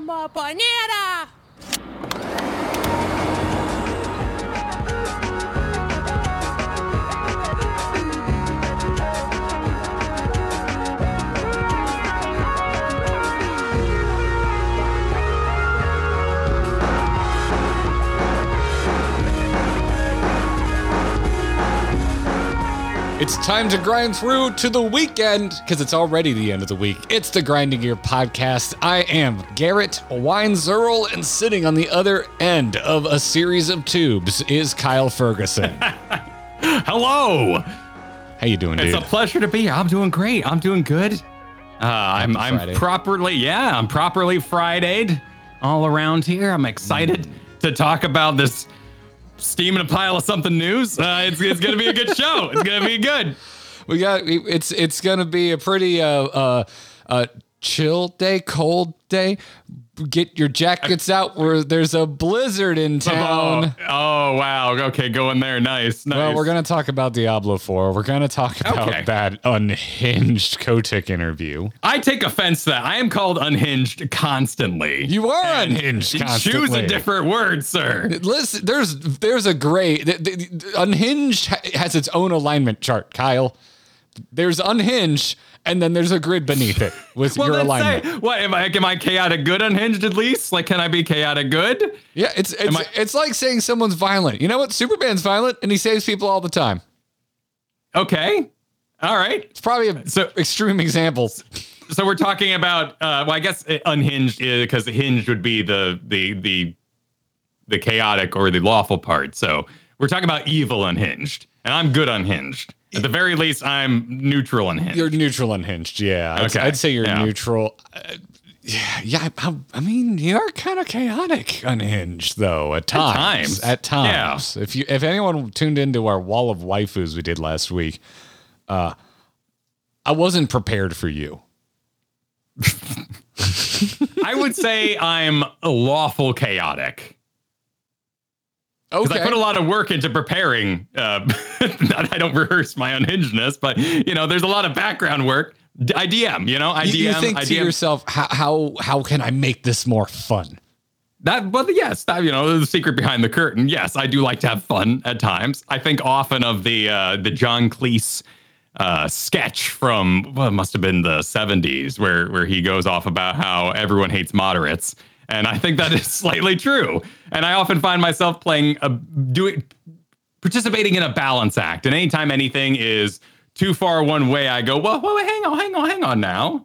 Maponeira! It's time to grind through to the weekend because it's already the end of the week. It's the Grinding Gear podcast. I am Garrett Weinzierl, and sitting on the other end of a series of tubes is Kyle Ferguson. Hello. How you doing, It's dude? a pleasure to be here. I'm doing great. I'm doing good. Uh, I'm I'm Friday. properly yeah. I'm properly Fridayed all around here. I'm excited to talk about this steaming a pile of something news. Uh, it's it's gonna be a good show. It's gonna be good. we got it's it's gonna be a pretty uh uh uh chill day, cold day. Get your jackets out where there's a blizzard in Oh, town. oh wow. Okay, going there. Nice. Nice. Well, we're gonna talk about Diablo 4. We're gonna talk about Okay. that unhinged Kotick interview. I take offense to that. I am called unhinged constantly. You are And unhinged Choose a different word, sir. Listen, there's there's a gray. th- th- th- Unhinged has its own alignment chart, Kyle. There's unhinged, and then there's a grid beneath it with Well, your alignment. say, what am I? Am I chaotic good unhinged at least? Like, can I be chaotic good? yeah, it's it's, I- it's like saying someone's violent. You know what? Superman's violent, and he saves people all the time. Okay, all right. It's probably a So- extreme examples. So we're talking about. Uh, well, I guess uh, unhinged because the hinged would be the the the the chaotic or the lawful part. So we're talking about evil unhinged, and I'm good unhinged. At the very least, I'm neutral unhinged. You're neutral unhinged, yeah. I'd, Okay, I'd say you're yeah. neutral. Uh, yeah, yeah. I, I mean, you're kind of chaotic unhinged, though. At times, times. at times. If you, if anyone tuned into our wall of waifus we did last week, uh, I wasn't prepared for you. I would say I'm a lawful chaotic. Because Okay. I put a lot of work into preparing. Uh, I don't rehearse my unhingedness, but you know, there's a lot of background work. D- I DM, you know, I you, DM. you think I to yourself, how, how how can I make this more fun? That, but yes, that, you know, the secret behind the curtain. Yes, I do like to have fun at times. I think often of the uh, the John Cleese uh, sketch from well, it must have been the '70s, where where he goes off about how everyone hates moderates, and I think that is slightly true. And I often find myself playing a doing participating in a balance act, and anytime anything is too far one way, I go, well, well, hang on, hang on, hang on now.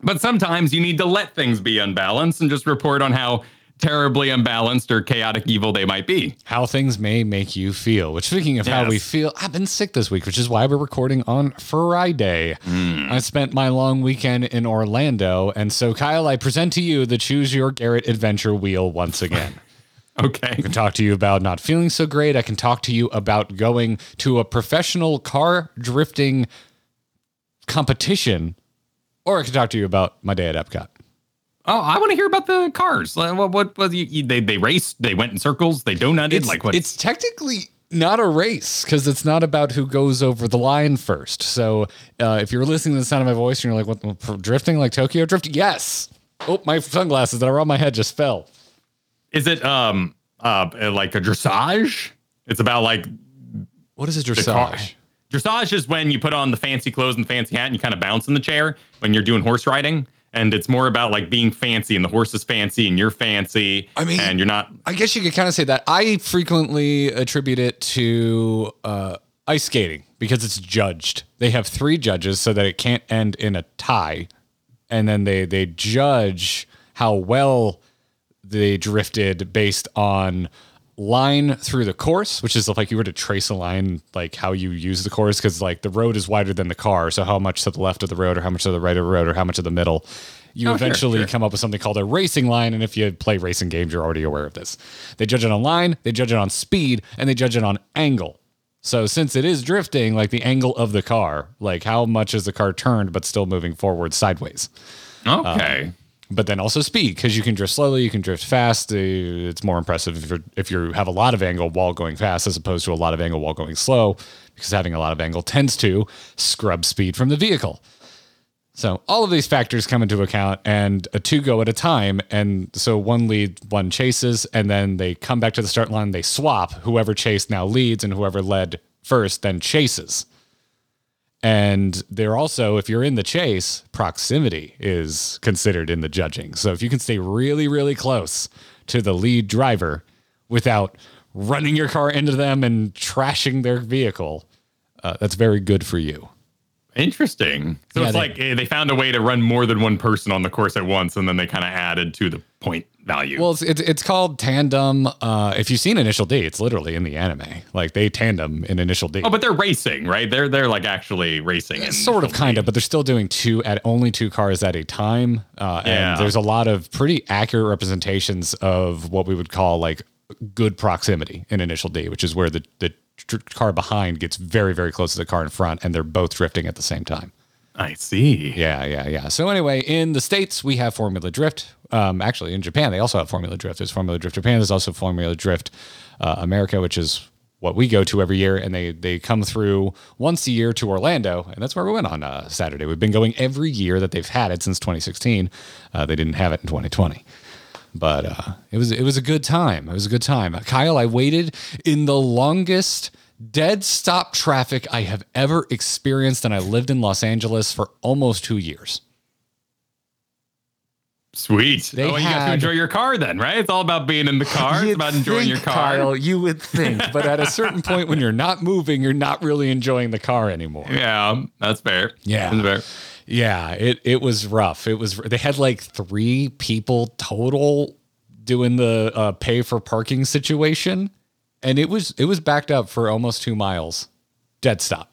But sometimes you need to let things be unbalanced and just report on how terribly unbalanced or chaotic evil they might be. How things may make you feel. Which, speaking of how we feel, I've been sick this week, which is why we're recording on Friday. Hmm. I spent my long weekend in Orlando, and so Kyle, I present to you the Choose Your Garrett Adventure wheel once again. Okay. I can talk to you about not feeling so great. I can talk to you about going to a professional car drifting competition, or I can talk to you about my day at Epcot. Oh, I want to hear about the cars. Like, What? What? what you, you- they they raced. They went in circles. They donutted. It's, like what? it's technically not a race because it's not about who goes over the line first. So uh, if you're listening to the sound of my voice and you're like, what, drifting like Tokyo Drift? Yes. Oh, my sunglasses that are on my head just fell. Is it um uh like a dressage? It's about like What is a dressage? Dressage is when you put on the fancy clothes and the fancy hat and you kind of bounce in the chair when you're doing horse riding. And it's more about like being fancy and the horse is fancy and you're fancy. I mean- and you're not. I guess you could kind of say that. I frequently attribute it to uh, ice skating because it's judged. They have three judges so that it can't end in a tie, and then they they judge how well they drifted based on line through the course, which is like you were to trace a line, like how you use the course, because like the road is wider than the car. So how much to the left of the road, or how much to the right of the road, or how much to the middle. You Oh, eventually sure. come up with something called a racing line. And if you play racing games, you're already aware of this. They judge it on line, they judge it on speed, and they judge it on angle. So since it is drifting, like the angle of the car, like how much is the car turned but still moving forward sideways? Okay. Um, but then also speed because you can drift slowly, you can drift fast. Uh, It's more impressive if, you're, if you have a lot of angle while going fast as opposed to a lot of angle while going slow, because having a lot of angle tends to scrub speed from the vehicle. So all of these factors come into account, and a two go at a time. And so one lead, one chases, and then they come back to the start line. They swap. Whoever chased now leads, and whoever led first then chases. And they're also, if you're in the chase, proximity is considered in the judging. So if you can stay really, really close to the lead driver without running your car into them and trashing their vehicle, uh, that's very good for you. Interesting. So Yeah, it's they- like eh, they found a way to run more than one person on the course at once, and then they kind of added to the point value. Well, it's, it's, it's called tandem. Uh, if you've seen Initial D, it's literally in the anime. Like they tandem in Initial D. oh, but they're racing, right? They're they're like actually racing. in sort of, kind D. of, but they're still doing two at only two cars at a time. Uh, Yeah. And there's a lot of pretty accurate representations of what we would call like good proximity in Initial D, which is where the the tr- car behind gets very very close to the car in front, and they're both drifting at the same time. I see. Yeah, yeah, yeah. So anyway, in the states we have Formula Drift. Um, actually, in Japan they also have Formula Drift. There's Formula Drift Japan. There's also Formula Drift uh, America, which is what we go to every year, and they they come through once a year to Orlando, and that's where we went on uh, Saturday. We've been going every year that they've had it since 2016. Uh, they didn't have it in 2020 but uh, it was it was a good time. It was a good time. Kyle, I waited in the longest dead stop traffic I have ever experienced, and I lived in Los Angeles for almost two years. Sweet. They oh, you got to enjoy your car then, right? It's all about being in the car. it's about enjoying your car. Kyle. You would think, but at a certain point when you're not moving, you're not really enjoying the car anymore. Yeah, that's fair. Yeah. That's fair. Yeah, it it was rough. It was they had like three people total doing the uh, pay for parking situation, and it was it was backed up for almost two miles, dead stop.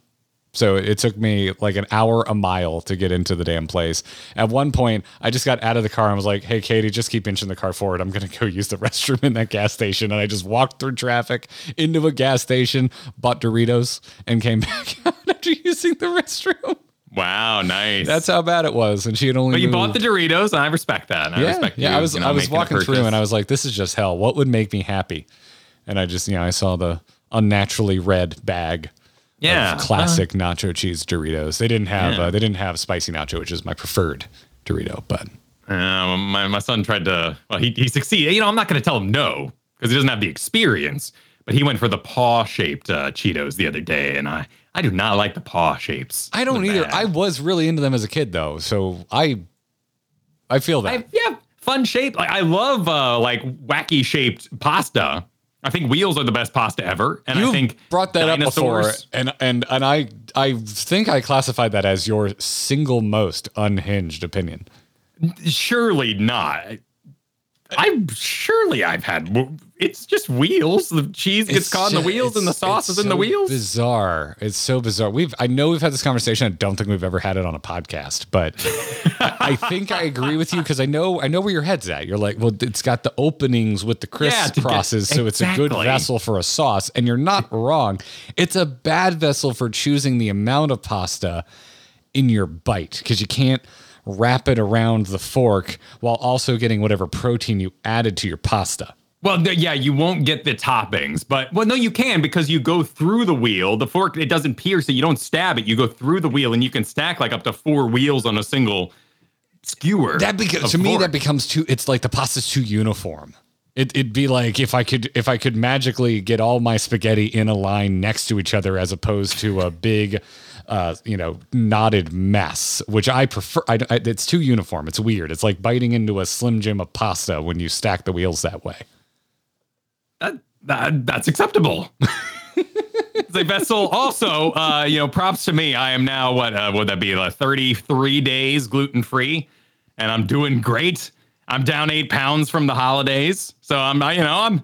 So it took me like an hour a mile to get into the damn place. At one point, I just got out of the car and was like, "Hey, Katie, just keep inching the car forward. I'm gonna go use the restroom in that gas station." And I just walked through traffic into a gas station, bought Doritos, and came back out after using the restroom. Wow, nice. That's how bad it was, and she had only. But you moved- bought the Doritos, and I respect that. I yeah, respect yeah. you, I was you know, I was walking through, and I was like, "This is just hell. What would make me happy?" And I just, you know, I saw the unnaturally red bag yeah, classic nacho cheese Doritos. They didn't have Yeah. uh, they didn't have spicy nacho, which is my preferred Dorito. But Uh, my, my son tried to, well, he, he succeeded. You know, I'm not going to tell him no because he doesn't have the experience, but he went for the paw shaped uh, Cheetos the other day. And I, I do not like the paw shapes. I don't either. I was really into them as a kid, though, so I I feel that. I, yeah, fun shape. Like I love uh, like wacky shaped pasta. I think wheels are the best pasta ever. And you I think brought that up before, dinosaurs- and and and I I think I classified that as your single most unhinged opinion. Surely not. I surely I've had. It's just wheels. The cheese gets It's caught in the wheels, and the sauce is in the wheels. Bizarre. It's so bizarre. We've I know we've had this conversation. I don't think we've ever had it on a podcast, but I, I think I agree with you because I know I know where your head's at. You're like, well, it's got the openings with the Yeah, crisscrosses, so it's a good vessel for a sauce. And you're not wrong. It's a bad vessel for choosing the amount of pasta in your bite because you can't wrap it around the fork while also getting whatever protein you added to your pasta. Well, no, yeah, you won't get the toppings, but well, no, you can because you go through the wheel. The fork it doesn't pierce it. You don't stab it. You go through the wheel, and you can stack like up to four wheels on a single skewer. That becomes of to me that becomes too. It's like the pasta's too uniform. It, it'd be like if I could if I could magically get all my spaghetti in a line next to each other as opposed to a big, uh, you know, knotted mess, which I prefer. I, I, it's too uniform. It's weird. It's like biting into a Slim Jim of pasta when you stack the wheels that way. That, that that's acceptable. the vessel also, uh, you know, props to me. I am now what uh, would that be? Like thirty three days gluten free, and I'm doing great. I'm down eight pounds from the holidays, so I'm, you know, I'm,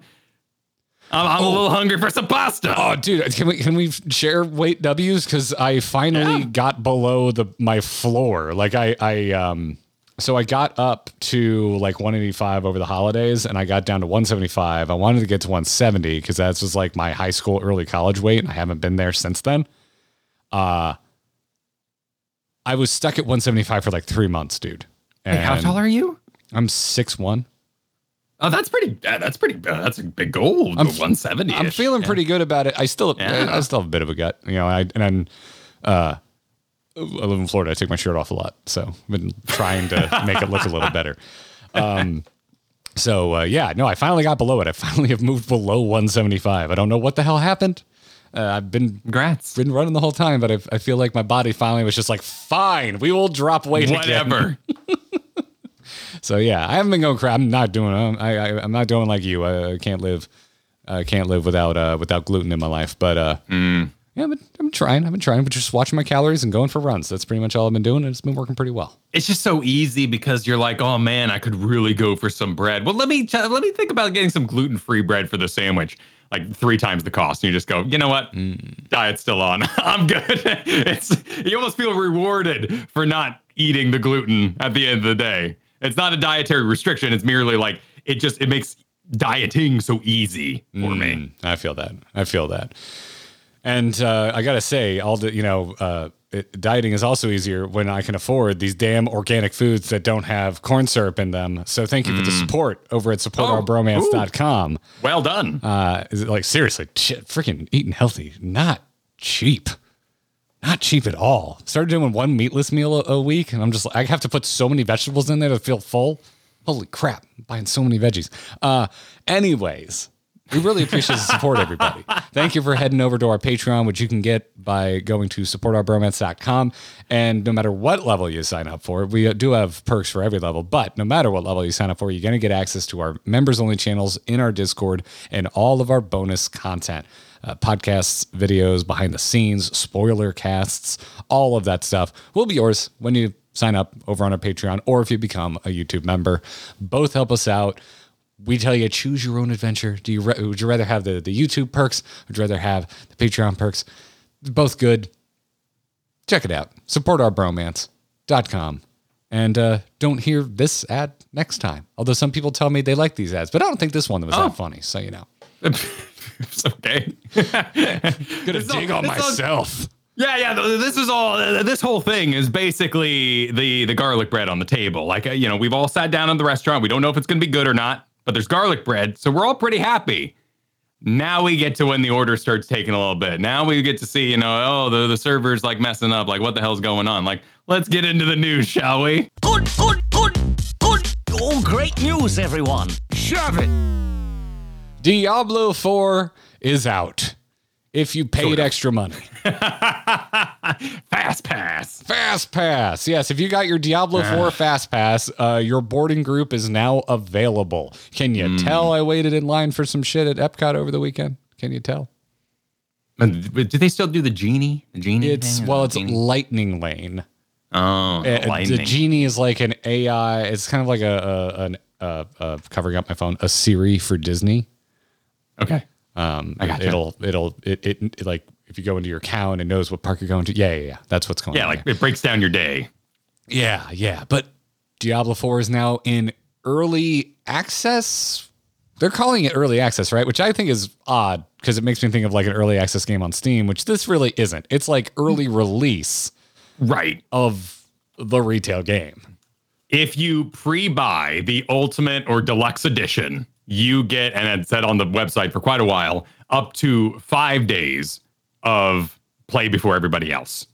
I'm, I'm a little hungry for some pasta. Oh, dude, can we can we share weight W's? Because I finally Yeah. got below the my floor. Like I I um so I got up to like 185 over the holidays, and I got down to 175. I wanted to get to 170 because that was like my high school, early college weight, and I haven't been there since then. Uh I was stuck at 175 for like three months, dude. Hey, how tall are you? I'm six one. Oh, that's pretty. That's pretty. Uh, that's a big goal. I'm- 170. I'm feeling pretty good about it. I still, Yeah. I, I still have a bit of a gut, you know. I and then, uh, I live in Florida. I take my shirt off a lot, so I've been trying to make it look a little better. Um, so uh, yeah, no, I finally got below it. I finally have moved below 175. I don't know what the hell happened. Uh, I've been Congrats. been running the whole time, but I, I feel like my body finally was just like, fine, we will drop weight. Whatever. So yeah, I haven't been going crap. I'm not doing. I, I'm not doing like you. I, I can't live. I can't live without uh without gluten in my life. But uh, yeah, but I'm trying. I've been trying, but just watching my calories and going for runs. That's pretty much all I've been doing, and it's been working pretty well. it's just so easy because you're like, oh man, I could really go for some bread. Well, let me ch- let me think about getting some gluten free bread for the sandwich, like three times the cost. And you just go, you know what, diet's still on. I'm good. it's you almost feel rewarded for not eating the gluten at the end of the day. It's not a dietary restriction. It's merely like it just it makes dieting so easy for me. Mm, I feel that. I feel that. And uh, I gotta say, all the you know, uh, it, dieting is also easier when I can afford these damn organic foods that don't have corn syrup in them. So thank you for the support over at supportourbromance.com. Well done. Uh, is it like seriously, shit, freaking eating healthy, not cheap, not cheap at all. Started doing one meatless meal a, a week, and I'm just I have to put so many vegetables in there to feel full. Holy crap, I'm buying so many veggies. Uh, anyways, we really appreciate the support, everybody. Thank you for heading over to our Patreon, which you can get by going to supportourbromance.com. And no matter what level you sign up for, we do have perks for every level, but no matter what level you sign up for, you're going to get access to our members only channels in our Discord and all of our bonus content. Uh, podcasts, videos, behind the scenes, spoiler casts, all of that stuff will be yours when you sign up over on our Patreon or if you become a YouTube member. Both help us out we tell you choose your own adventure. Do you ra- would you rather have the, the YouTube perks? Would you rather have the Patreon perks? Both good. Check it out. Support our bromance.com. And uh, don't hear this ad next time. Although some people tell me they like these ads, but I don't think this one was Oh. that funny. So you know, it's okay. gonna It's all- dig on it's all- myself. Yeah, yeah. This is all. This whole thing is basically the the garlic bread on the table. Like uh, you know, we've all sat down in the restaurant. We don't know if it's going to be good or not, but there's garlic bread, so we're all pretty happy. Now we get to when the order starts taking a little bit. Now we get to see, you know, oh, the the server's like messing up. Like, what the hell's going on? Like, let's get into the news, shall we? Good, good, good, good. Oh, great news, everyone. Shove it. Diablo 4 is out. If you paid extra money. Fast pass. Fast Pass. Yes, if you got your Diablo 4 Fast Pass, uh, your boarding group is now available. Can you Hmm. tell I waited in line for some shit at Epcot over the weekend? Can you tell? And Do they still do the genie? The genie. It's well, it's genie? Lightning Lane. oh, Uh, the genie is like an AI. It's kind of like a, a an uh, uh, covering up my phone, a Siri for Disney. okay. Um, gotcha. it'll it'll it, it, it like if you go into your account, it knows what park you're going to. Yeah, yeah, yeah. That's what's going Yeah, on. like there. it breaks down your day. Yeah, yeah. But Diablo 4 is now in early access. They're calling it early access, right? Which I think is odd because it makes me think of like an early access game on Steam, which this really isn't. It's like early release Right. of the retail game. if you pre-buy the ultimate or deluxe edition, you get, and it said on the website for quite a while, up to five days of play before everybody else.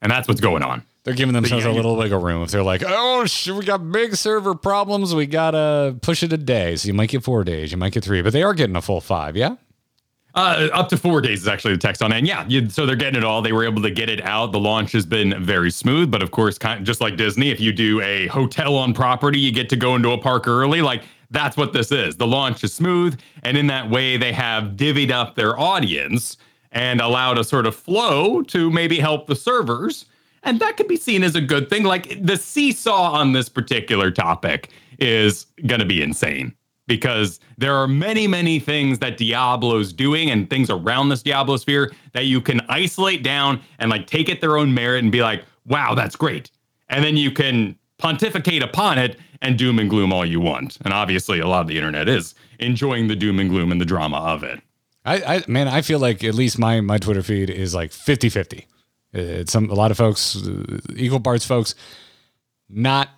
And that's what's going on. They're giving themselves yeah, a little wiggle room. If they're like, oh, shit, we got big server problems, we gotta push it a day. So you might get four days, you might get three, but they are getting a full five, yeah? Uh, up to four days is actually the text on it. And yeah, you, so they're getting it all. They were able to get it out. The launch has been very smooth, but of course, kind of just like Disney, if you do a hotel on property, you get to go into a park early. Like that's what this is. The launch is smooth, and in that way, they have divvied up their audience and allowed a sort of flow to maybe help the servers. And that could be seen as a good thing. Like the seesaw on this particular topic is going to be insane because there are many, many things that Diablo's doing and things around this Diablo sphere that you can isolate down and like take it their own merit and be like, wow, that's great. And then you can pontificate upon it and doom and gloom all you want. And obviously, a lot of the internet is enjoying the doom and gloom and the drama of it. I, I man, I feel like at least my my Twitter feed is like 50-50. It's some a lot of folks, uh, equal parts folks, not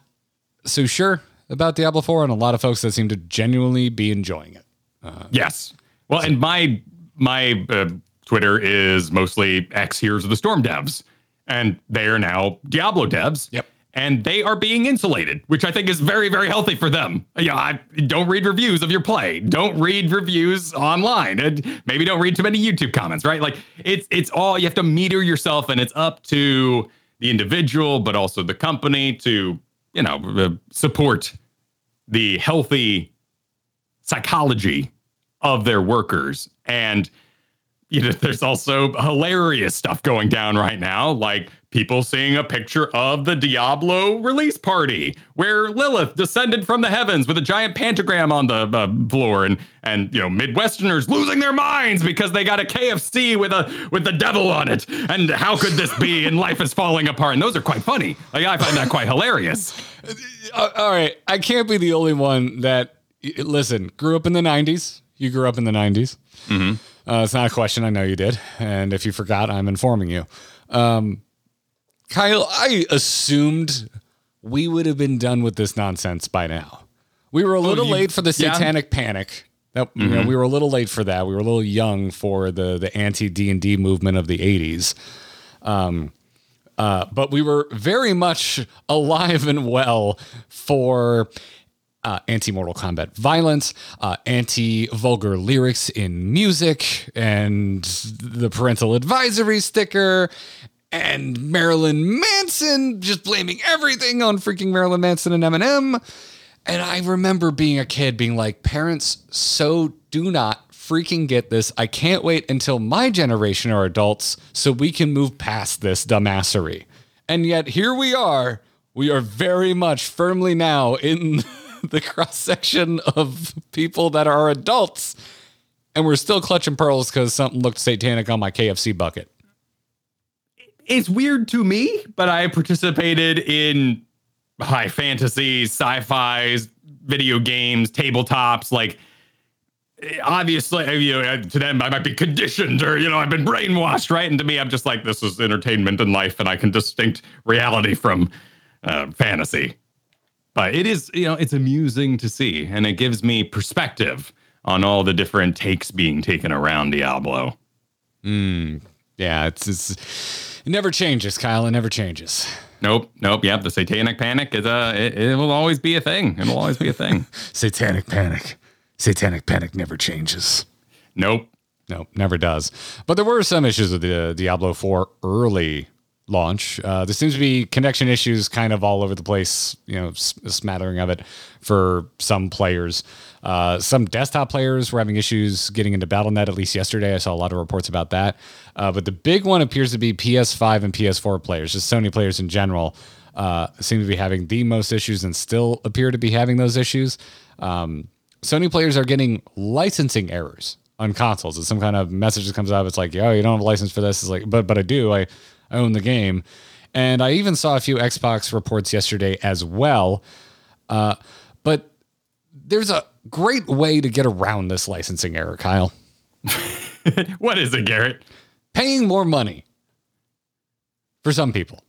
so sure about Diablo 4, and a lot of folks that seem to genuinely be enjoying it. Uh, Yes. Well, and my my uh, Twitter is mostly X Heroes of the Storm devs, and they are now Diablo devs. Yep. And they are being insulated, which I think is very, very healthy for them. Yeah, I, don't read reviews of your play. Don't read reviews online, and maybe don't read too many YouTube comments. Right? Like it's it's all you have to meter yourself, and it's up to the individual, but also the company to you know uh, support the healthy psychology of their workers. And you know, there's also hilarious stuff going down right now, like people seeing a picture of the Diablo release party where Lilith descended from the heavens with a giant pentagram on the uh, floor, and and you know Midwesterners losing their minds because they got a KFC with a with the devil on it, and how could this be? And life is falling apart, and those are quite funny. Like I find that quite hilarious. Uh, all right, I can't be the only one that listen. Grew up in the '90s. You grew up in the '90s. Mm-hmm. Uh, it's not a question. I know you did. And if you forgot, I'm informing you. Um, Kyle, I assumed we would have been done with this nonsense by now. We were a little you- late for the yeah. satanic panic. That, you know, we were a little late for that. We were a little young for the the anti D and D movement of the '80s. Um, uh, but we were very much alive and well for uh, anti Mortal Kombat violence, uh, anti vulgar lyrics in music, and the parental advisory sticker, and Marilyn Manson just blaming everything on freaking Marilyn Manson and Eminem. And I remember being a kid being like, parents, so do not freaking get this. I can't wait until my generation are adults so we can move past this dumbassery. And yet here we are. We are very much firmly now in the cross section of people that are adults. And we're still clutching pearls because something looked satanic on my KFC bucket. It's weird to me, but I participated in high fantasy, sci-fi, video games, tabletops. Like, obviously, you know, to them, I might be conditioned or you know, I've been brainwashed, right? And to me, I'm just like, this is entertainment in life, and I can distinct reality from uh, fantasy. But it is, you know, it's amusing to see, and it gives me perspective on all the different takes being taken around Diablo. Yeah, it's, it's it never changes, Kyle. It never changes. Nope, nope. Yep, the satanic panic is uh it, it will always be a thing. It will always be a thing. Satanic panic. Satanic panic never changes. nope. nope, never does. But there were some issues with the Diablo 4 early launch. Uh, there seems to be connection issues kind of all over the place, you know, smattering of it for some players. Uh, some desktop players were having issues getting into BattleNet, at least yesterday. I saw a lot of reports about that. Uh, but the big one appears to be PS5 and PS4 players, just Sony players in general. Uh, seem to be having the most issues and still appear to be having those issues. Um, Sony players are getting licensing errors on consoles. It's some kind of message that comes up. It's like, oh, you don't have a license for this. It's like, but but I do. I own the game, and I even saw a few Xbox reports yesterday as well. Uh, but there's a great way to get around this licensing error, Kyle. What is it, Garrett? Paying more money for some people.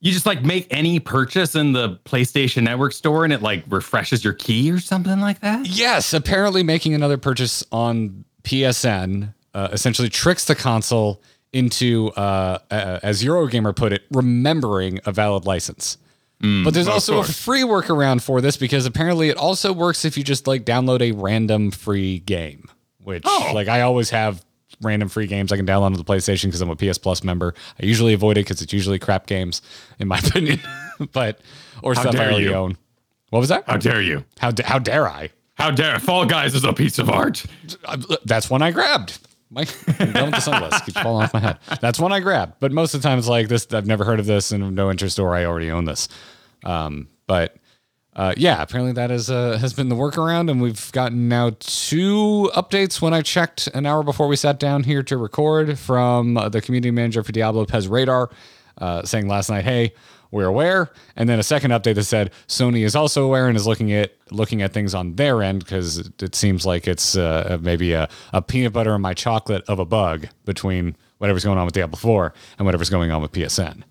You just like make any purchase in the PlayStation Network store and it like refreshes your key or something like that? Yes, apparently making another purchase on PSN uh, essentially tricks the console into, uh, uh, as Eurogamer put it, remembering a valid license. but there's also a free workaround for this because apparently it also works if you just like download a random free game, which Oh. like I always have random free games I can download on the PlayStation because I'm a PS Plus member. I usually avoid it because it's usually crap games, in my opinion. but or stuff I already you. own. What was that? How dare you? How how dare I? How dare Fall Guys is a piece of art. That's one I grabbed. My, I'm done with the sunglasses. Keeps falling off my head. That's one I grab. But most of the time, it's like this. I've never heard of this and no interest, or I already own this. Um, but uh, yeah, apparently that is uh, has been the workaround, and we've gotten now two updates. When I checked an hour before we sat down here to record, from uh, the community manager for Diablo PezRadar, uh, saying last night, "Hey, we're aware," and then a second update that said Sony is also aware and is looking at looking at things on their end because it, seems like it's uh, maybe a, a peanut butter and my chocolate of a bug between whatever's going on with Diablo 4 and whatever's going on with PSN.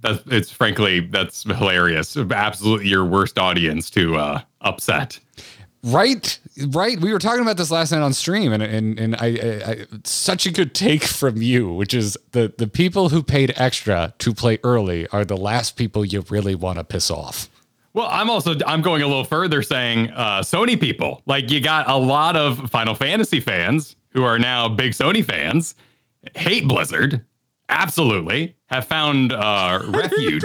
That's it's frankly that's hilarious. Absolutely your worst audience to uh upset. Right, right. We were talking about this last night on stream, and and and I, I, I such a good take from you, which is the the people who paid extra to play early are the last people you really want to piss off. Well, I'm also I'm going a little further, saying uh, Sony people. Like you got a lot of Final Fantasy fans who are now big Sony fans, hate Blizzard, absolutely have found uh, refuge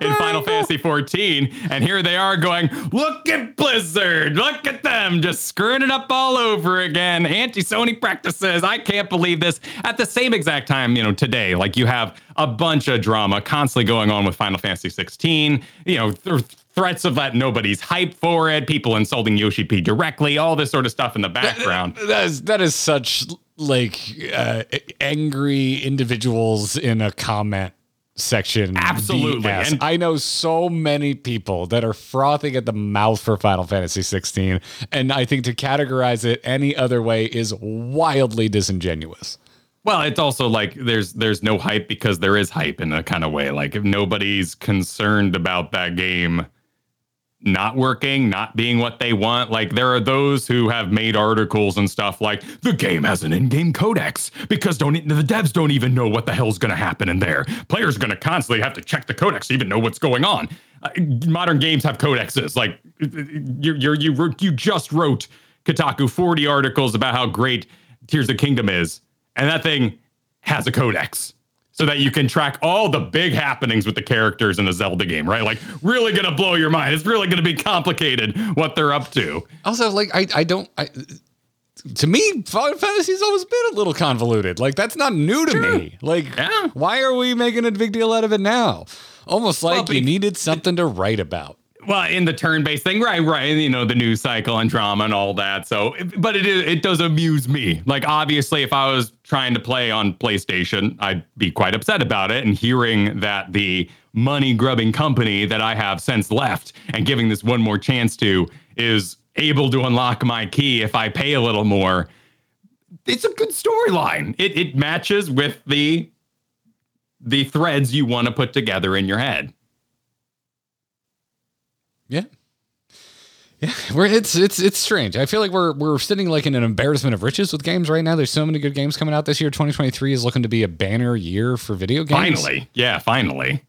in Final Fantasy XIV, and here they are going, "Look at Blizzard! Look at them, just screwing it up all over again. Anti-Sony practices. I can't believe this." At the same exact time, you know, today, like you have a bunch of drama constantly going on with Final Fantasy XVI. You know. Th- threats of that nobody's hype for it, people insulting Yoshi P directly, all this sort of stuff in the background. That is that is such like uh, angry individuals in a comment section. Absolutely. And- I know so many people that are frothing at the mouth for Final Fantasy 16, and I think to categorize it any other way is wildly disingenuous. Well, it's also like there's there's no hype because there is hype in a kind of way. Like if nobody's concerned about that game not working, not being what they want. Like there are those who have made articles and stuff like the game has an in-game codex because don't the devs don't even know what the hell's going to happen in there. Players are going to constantly have to check the codex to even know what's going on. Uh, modern games have codexes. Like you you you wrote, you just wrote Kotaku 40 articles about how great Tears of Kingdom is, and that thing has a codex so that you can track all the big happenings with the characters in a Zelda game, right? Like, really gonna blow your mind. It's really gonna be complicated what they're up to. Also, like I, I don't. I, to me, Final Fantasy's always been a little convoluted. Like that's not new to me. Like, Yeah. why are we making a big deal out of it now? Almost like Well, you needed something to write about. Well, in the turn-based thing, right, right, you know, the news cycle and drama and all that. So, but it it does amuse me. Like, obviously, if I was trying to play on PlayStation, I'd be quite upset about it. And hearing that the money-grubbing company that I have since left and giving this one more chance to is able to unlock my key if I pay a little more, it's a good storyline. It it matches with the the threads you want to put together in your head. Yeah. Yeah, we're it's it's it's strange. I feel like we're we're sitting like in an embarrassment of riches with games right now. There's so many good games coming out this year. 2023 is looking to be a banner year for video games. Finally, yeah, finally.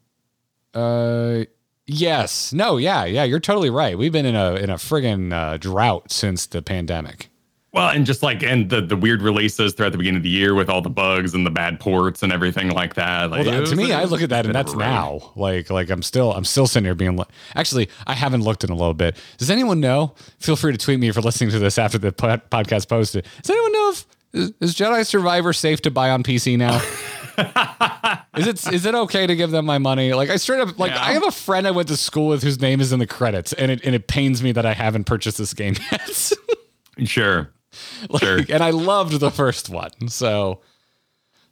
Uh yes. No, yeah, yeah, you're totally right. We've been in a in a friggin' uh, drought since the pandemic. Well, and just like and the the weird releases throughout the beginning of the year with all the bugs and the bad ports and everything like that. Like, Well, to me, I look at that and that's now. Like, like I'm still, I'm still sitting here being. Li- Actually, I haven't looked in a little bit. Does anyone know? Feel free to tweet me for listening to this after the po- podcast posted. Does anyone know if is, is Jedi Survivor safe to buy on PC now? is it is it okay to give them my money? Like I straight up like Yeah. I have a friend I went to school with whose name is in the credits, and it and it pains me that I haven't purchased this game yet. Sure. Like, Sure. And I loved the first one. So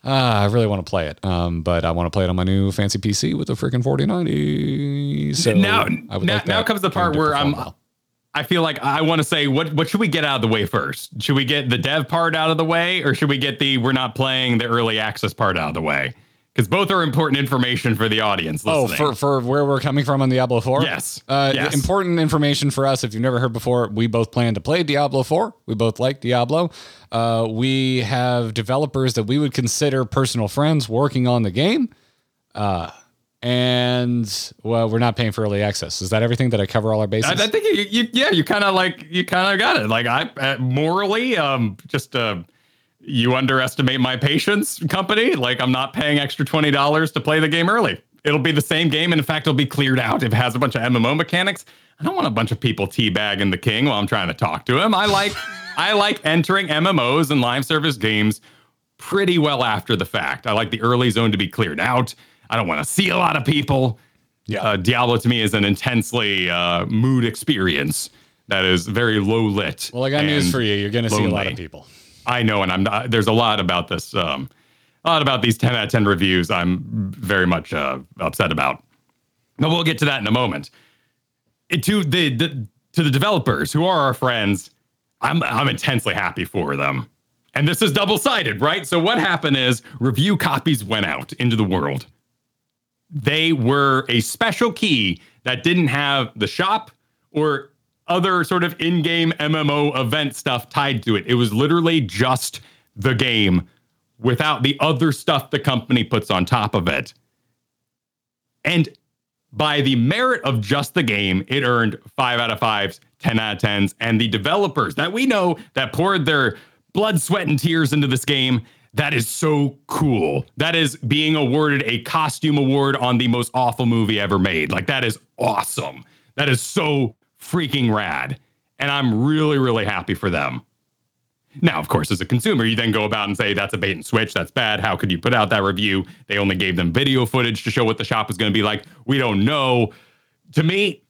uh, I really want to play it. Um, but I want to play it on my new fancy PC with a freaking 4090. So Now- now- like now comes the part where I'm- well. I feel like I want to say what what should we get out of the way first? Should we get the dev part out of the way, or should we get the we're not playing the early access part out of the way? Because both are important information for the audience. Oh, for, for where we're coming from on Diablo 4? Yes. Uh, Yes. Important information for us. If you've never heard before, we both plan to play Diablo 4. We both like Diablo. Uh, we have developers that we would consider personal friends working on the game. Uh, and, well, we're not paying for early access. Is that everything? that I cover all our bases? I, I think you, you yeah, you kind of like you kind of got it. Like I uh, morally, um, just uh, you underestimate my patience, company. Like I'm not paying extra twenty dollars to play the game early. It'll be the same game, and in fact, it'll be cleared out if it has a bunch of MMO mechanics. I don't want a bunch of people teabagging the king while I'm trying to talk to him. I like I like entering MMOs and live service games pretty well after the fact. I like the early zone to be cleared out. I don't want to see a lot of people. Yeah. Uh, Diablo to me is an intensely uh, mood experience that is very low lit. well, I got news for you. You're going to see a lot of people. I know, and I'm not, there's a lot about this, um, a lot about these 10 out of 10 reviews. I'm very much uh, upset about. But we'll get to that in a moment. It- to the, the to the developers who are our friends, I'm I'm intensely happy for them. And this is double sided, right? So what happened is review copies went out into the world. They were a special key that didn't have the shop or other sort of in-game MMO event stuff tied to it. It was literally just the game without the other stuff the company puts on top of it. And by the merit of just the game, it earned five out of fives, 10 out of 10s. And the developers that we know that poured their blood, sweat, and tears into this game, that is so cool. That is being awarded a costume award on the most awful movie ever made. Like, that is awesome. That is so freaking rad. And I'm really, really happy for them. Now, of course, as a consumer, you then go about and say, that's a bait and switch. That's bad. How could you put out that review? They only gave them video footage to show what the shop was going to be like. We don't know. To me,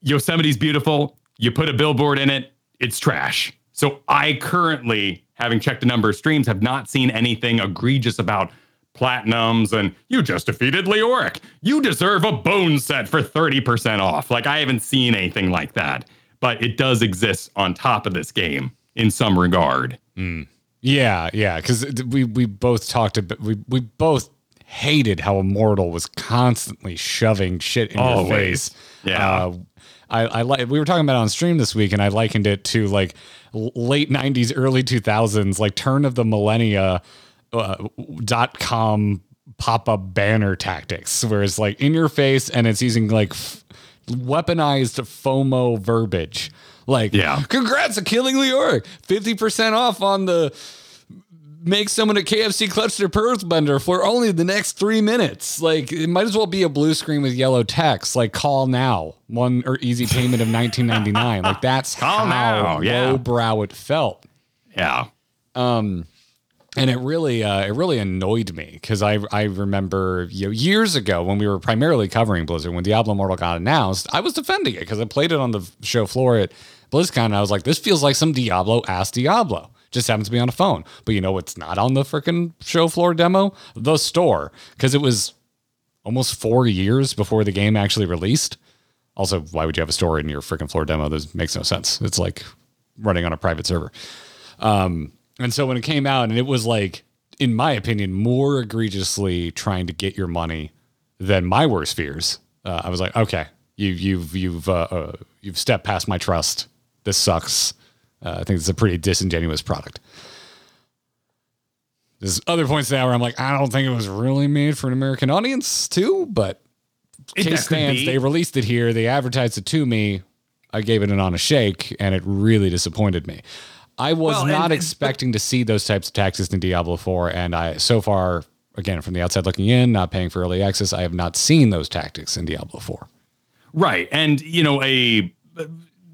Yosemite's beautiful. You put a billboard in it, it's trash. So I currently, having checked a number of streams, have not seen anything egregious about platinums and you just defeated Leoric. You deserve a bone set for 30% off. Like I haven't seen anything like that, but it does exist on top of this game in some regard. Mm. Yeah, yeah, because we we both talked about we we both hated how Immortal was constantly shoving shit in Always. your face. Yeah. Uh, I, I like we were talking about it on stream this week, and I likened it to like late '90s, early 2000s, like turn of the millennia uh, dot com pop up banner tactics, where it's like in your face, and it's using like f- weaponized FOMO verbiage. Like, Yeah. congrats on killing Leoric, 50% off on the make someone at KFC clutch their purse bender for only the next three minutes. Like it might as well be a blue screen with yellow text. Like call now, one or easy payment of 19.99. like that's Call how now, yeah. lowbrow it felt. Yeah. And it really uh, it really annoyed me because I I remember you know, years ago when we were primarily covering Blizzard when Diablo Immortal got announced, I was defending it because I played it on the show floor at BlizzCon. And I was like, this feels like some Diablo ass Diablo. Just happens to be on a phone, but you know what's not on the freaking show floor demo? The store because it was almost four years before the game actually released. Also, why would you have a store in your freaking floor demo? This makes no sense. It's like running on a private server. Um, and so when it came out, and it was like, in my opinion, more egregiously trying to get your money than my worst fears. Uh, I was like, okay, you, you've you've uh, uh, you've stepped past my trust. This sucks. Uh, I think it's a pretty disingenuous product. There's other points now where I'm like, I don't think it was really made for an American audience too, but It- case stands, they released it here. They advertised it to me. I gave it an honest shake, and it really disappointed me. I was Well, not and- expecting to see those types of tactics in Diablo 4, and I so far, again from the outside looking in, not paying for early access, I have not seen those tactics in Diablo 4. Right. And you know, a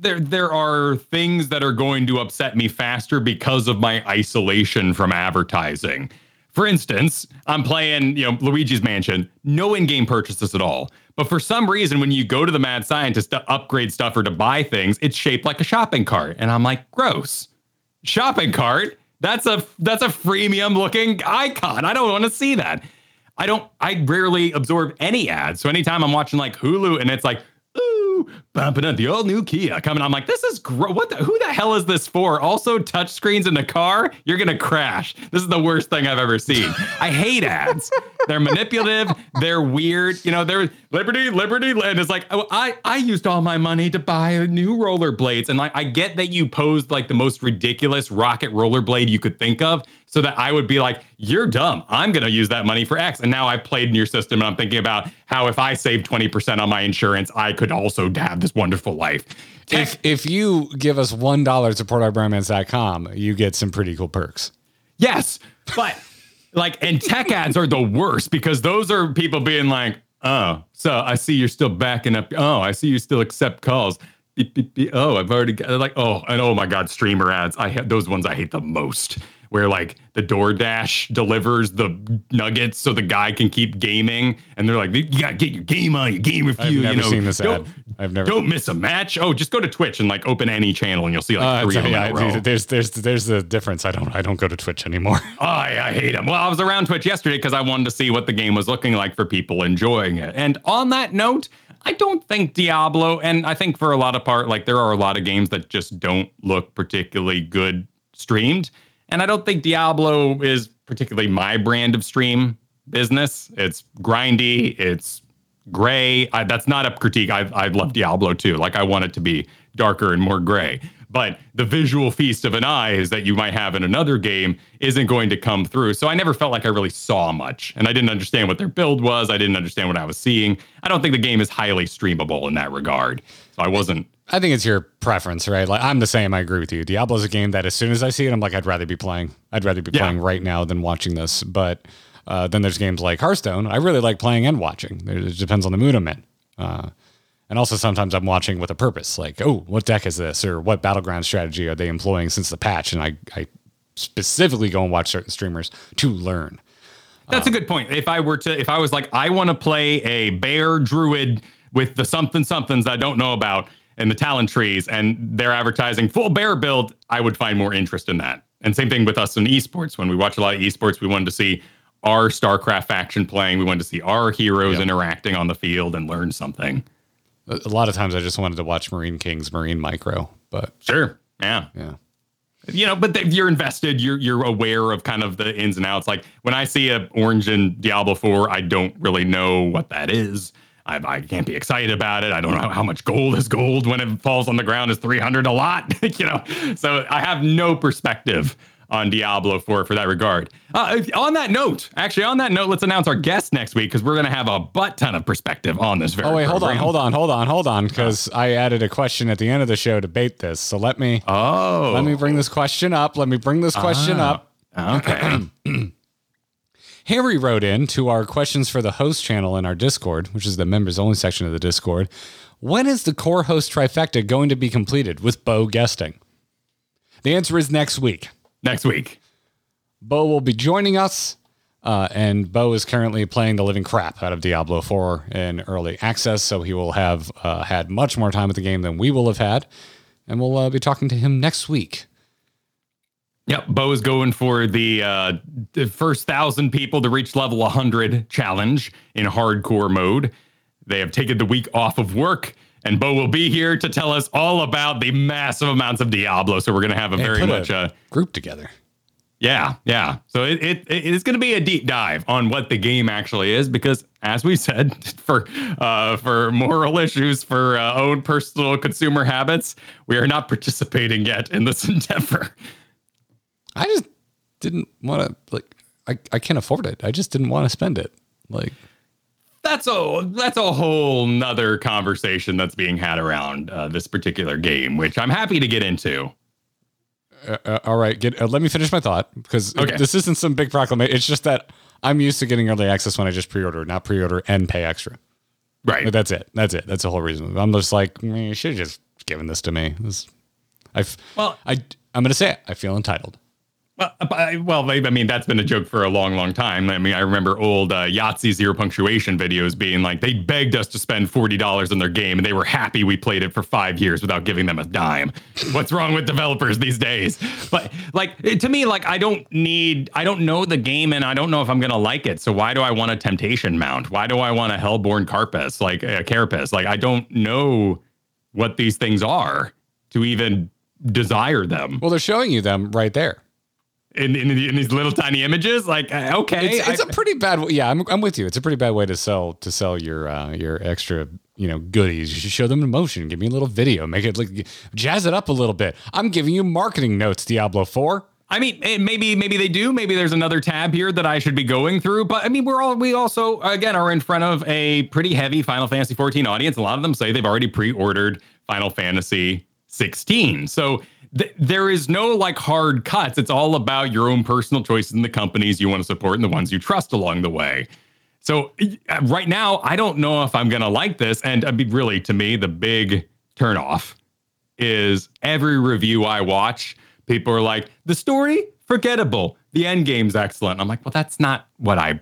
there there are things that are going to upset me faster because of my isolation from advertising. For instance, I'm playing, you know, Luigi's Mansion, no in-game purchases at all. But for some reason, when you go to the Mad Scientist to upgrade stuff or to buy things, it's shaped like a shopping cart. And I'm like, gross. Shopping cart? That's a that's a freemium looking icon. I don't want to see that. I don't I rarely absorb any ads. So anytime I'm watching like Hulu and it's like, ooh, the old new Kia coming, I'm like, this is gro- what the, who the hell is this for? Also, touch screens in the car, you're gonna crash. This is the worst thing I've ever seen. I hate ads. They're manipulative, they're weird, you know, they're liberty, liberty, and it's like, oh, I I used all my money to buy new rollerblades. And like I get that you posed like the most ridiculous rocket rollerblade you could think of so that I would be like, you're dumb. I'm going to use that money for X. And now I played in your system and I'm thinking about how if I saved 20% on my insurance, I could also have this wonderful life. If if you give us one dollar to supportourbromance.com, you get some pretty cool perks. Yes, but like, and tech ads are the worst because those are people being like, oh, so I see you're still backing up. Oh, I see you still accept calls. Beep, beep, beep. Oh, I've already got like, oh, and oh my God, streamer ads. I ha- those ones I hate the most. Where like the DoorDash delivers the nuggets so the guy can keep gaming, and they're like, you gotta get your game on, your game review. I've never you know, seen this ad. I've never. Don't miss a match. Oh, just go to Twitch and like open any channel, and you'll see like Uh, three of them yeah, in a row. there's there's there's a difference. I don't I don't go to Twitch anymore. Oh, I, I hate them. Well, I was around Twitch yesterday because I wanted to see what the game was looking like for people enjoying it. And on that note, I don't think Diablo, and I think for a lot of part, like there are a lot of games that just don't look particularly good streamed. And I don't think Diablo is particularly my brand of stream business. It's grindy, it's gray. I, that's not a critique. I, I love Diablo too. Like I want it to be darker and more gray. But the visual feast of an eye is that you might have in another game isn't going to come through. So I never felt like I really saw much. And I didn't understand what their build was. I didn't understand what I was seeing. I don't think the game is highly streamable in that regard. So I wasn't I think it's your preference, right? Like I'm the same. I agree with you. Diablo's a game that as soon as I see it, I'm like, I'd rather be playing. I'd rather be Yeah. playing right now than watching this. But uh, then there's games like Hearthstone. I really like playing and watching. It depends on the mood I'm in. Uh, and also sometimes I'm watching with a purpose, like, oh, what deck is this, or what battleground strategy are they employing since the patch? And I, I specifically go and watch certain streamers to learn. That's a good point. If I were to, if I was like, I want to play a bear druid with the something somethings I don't know about and the talent trees, and they're advertising full bear build, I would find more interest in that. And same thing with us in esports. When we watch a lot of esports, we wanted to see our StarCraft faction playing. We wanted to see our heroes interacting on the field and learn something. A lot of times I just wanted to watch MarineKing's, Marine Micro, but Sure. Yeah. yeah. you know, but you're invested. You're you're aware of kind of the ins and outs. Like when I see a orange in Diablo Four, I don't really know what that is. I, I can't be excited about it. I don't know how much gold is gold when it falls on the ground is 300 a lot, you know. So I have no perspective on Diablo 4 for that regard. Uh, on that note, actually, on that note, let's announce our guest next week because we're going to have a butt ton of perspective on this very Oh wait, hold on, hold on, hold on, hold on, because I added a question at the end of the show to bait this. So let me Oh, let me bring this question up. Let me bring this question up. okay. Harry wrote in to our questions for the host channel in our Discord, which is the members only section of the Discord. When is the core host trifecta going to be completed with Bo guesting? The answer is next week. next week. Bo will be joining us, uh, and Bo is currently playing the living crap out of Diablo 4 in early access, so he will have uh, had much more time with the game than we will have had, and we'll uh, be talking to him next week. Yep, Bo is going for the, uh, the first thousand people to reach level 100 challenge in hardcore mode. They have taken the week off of work, and Bo will be here to tell us all about the massive amounts of Diablo. So we're going to have a very much a uh, group together. yeah, yeah. So it, it it is going to be a deep dive on what the game actually is, because as we said, for uh, for moral issues, for uh, own personal consumer habits, we are not participating yet in this endeavor. I just didn't want to like. I, I can't afford it. I just didn't want to spend it. Like that's a that's a whole nother conversation that's being had around uh, this particular game, which I'm happy to get into. uh, all right, get uh, let me finish my thought because Okay. this isn't some big proclamation. It's just that I'm used to getting early access when I just pre-order, not pre-order and pay extra. Right. But that's it. That's it. That's the whole reason. I'm just like, "Mm, you should have just given this to me. This, I, Well- I, I'm gonna say it. I feel entitled. Well, uh, I- well, I mean, that's been a joke for a long, long time. I mean, I remember old uh, Yahtzee zero punctuation videos being like, they begged us to spend $40 on their game and they were happy we played it for five years without giving them a dime. What's wrong with developers these days? But like, to me, like, I don't need, I don't know the game and I don't know if I'm going to like it. So why do I want a temptation mount? Why do I want a Hellborn Carpus, like a Carapace? Like, I don't know what these things are to even desire them Well, they're showing you them right there. In, in, in these little tiny images. Like, uh, okay, It's, it's I- a pretty bad. Yeah, I'm, I'm with you. It's a pretty bad way to sell to sell your uh, your extra you know goodies. You should show them in motion. Give me a little video. Make it like jazz it up a little bit. I'm giving you marketing notes. Diablo Four. I mean, eh, maybe maybe they do. Maybe there's another tab here that I should be going through. But I mean, we're all we also again are in front of a pretty heavy Final Fantasy 14 audience. A lot of them say they've already pre-ordered Final Fantasy 16. So th- there is no like hard cuts. It's all about your own personal choices and the companies you want to support and the ones you trust along the way. So uh, right now, I don't know if I'm gonna like this. And I mean, really, to me, the big turnoff is every review I watch, people are like, the story, forgettable. The end game's excellent. I'm like, well, that's not what I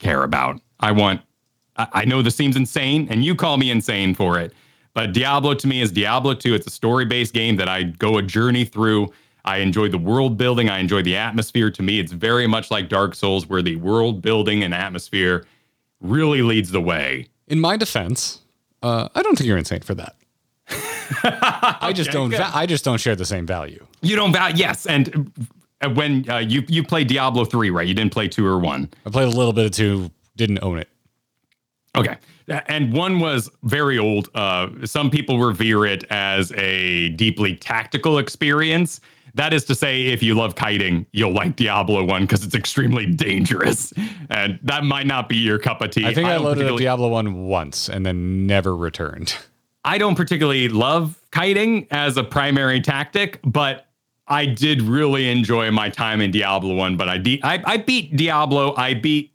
care about. I want, I, I know this seems insane, and you call me insane for it. But Diablo to me is Diablo 2. It's a story based game that I go a journey through. I enjoy the world building. I enjoy the atmosphere. To me, it's very much like Dark Souls, where the world building and atmosphere really leads the way. In my defense, uh, I don't think you're insane for that. I just Okay, don't. Va- I just don't share the same value. You don't value, yes. And uh, when uh, you you played Diablo 3, right? You didn't play 2 or 1. I played a little bit of two. Didn't own it. Okay. And one was very old. Uh, some people revere it as a deeply tactical experience. That is to say, if you love kiting, you'll like Diablo 1 because it's extremely dangerous. And that might not be your cup of tea. I think I, don't loaded particularly- Diablo 1 once and then never returned. I don't particularly love kiting as a primary tactic, but I did really enjoy my time in Diablo 1. But I, de- I, I beat Diablo, I beat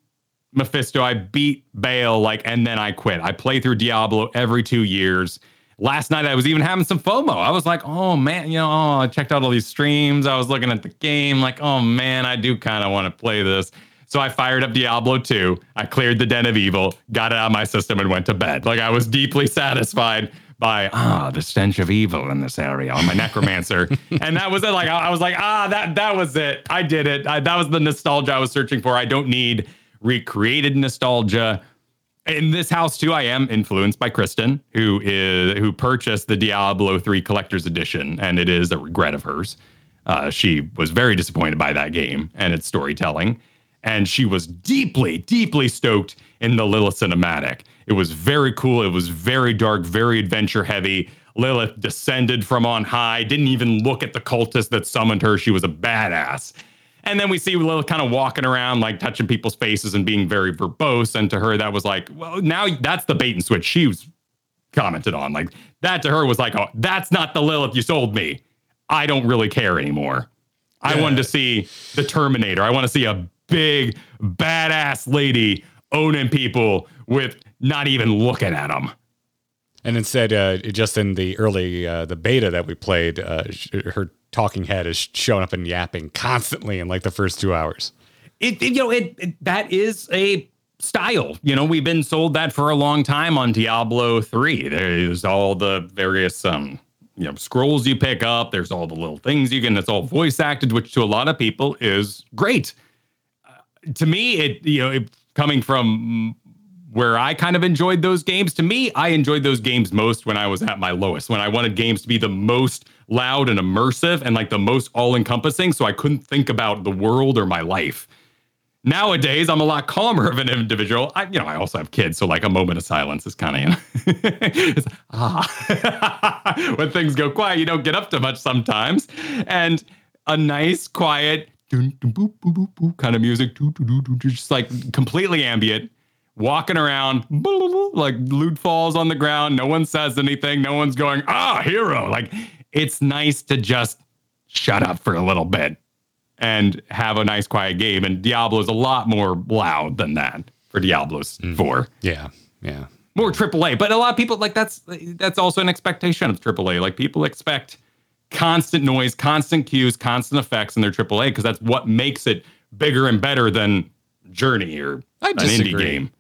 Mephisto, I beat Baal, like, and then I quit. I play through Diablo every two years. Last night I was even having some FOMO. I was like, oh man, you know, oh, I checked out all these streams. I was looking at the game, like, oh man, I do kind of want to play this. So I fired up Diablo 2. I cleared the Den of Evil, got it out of my system, and went to bed. Like I was deeply satisfied by ah the stench of evil in this area on my necromancer, and that was it. Like I, I was like ah that that was it. I did it. I, that was the nostalgia I was searching for. I don't need recreated nostalgia. In this house too, I am influenced by Kristen, who is who purchased the Diablo 3 collector's edition, and it is a regret of hers. Uh, she was very disappointed by that game and its storytelling, and she was deeply, deeply stoked in the Lilith cinematic. It was very cool. It was very dark, very adventure heavy. Lilith descended from on high, didn't even look at the cultist that summoned her. She was a badass. And then we see Lilith kind of walking around, like touching people's faces and being very verbose. And to her, that was like, well, now that's the bait and switch she was commented on. Like that to her was like, oh, that's not the Lilith you sold me. I don't really care anymore. I wanted to see the Terminator. I want to see a big, badass lady owning people with not even looking at them. And instead, uh, just in the early uh, the beta that we played, uh, her talking head is showing up and yapping constantly in like the first two hours. it, it- you know it, it that is a style. You know we've been sold that for a long time on diablo 3 there's all the various um you know scrolls you pick up. There's all the little things you can it's all voice acted which to a lot of people is great. Uh, to me it you know coming from where I kind of enjoyed those games. To me, I enjoyed those games most when I was at my lowest, when I wanted games to be the most loud and immersive and like the most all encompassing. So I couldn't think about the world or my life. Nowadays, I'm a lot calmer of an individual. I, you know, I also have kids, so like a moment of silence is kind of, you know, ah. when things go quiet, you don't get up to much sometimes, and a nice, quiet, kind of music, just like completely ambient, walking around, like loot falls on the ground. No one says anything. No one's going, ah, hero. Like it's nice to just shut up for a little bit and have a nice quiet game. And Diablo's a lot more loud than that for Diablo's 4. Yeah, yeah. More AAA. But a lot of people like that's that's also an expectation of AAA. Like people expect constant noise, constant cues, constant effects in their AAA because that's what makes it bigger and better than Journey or I an indie game.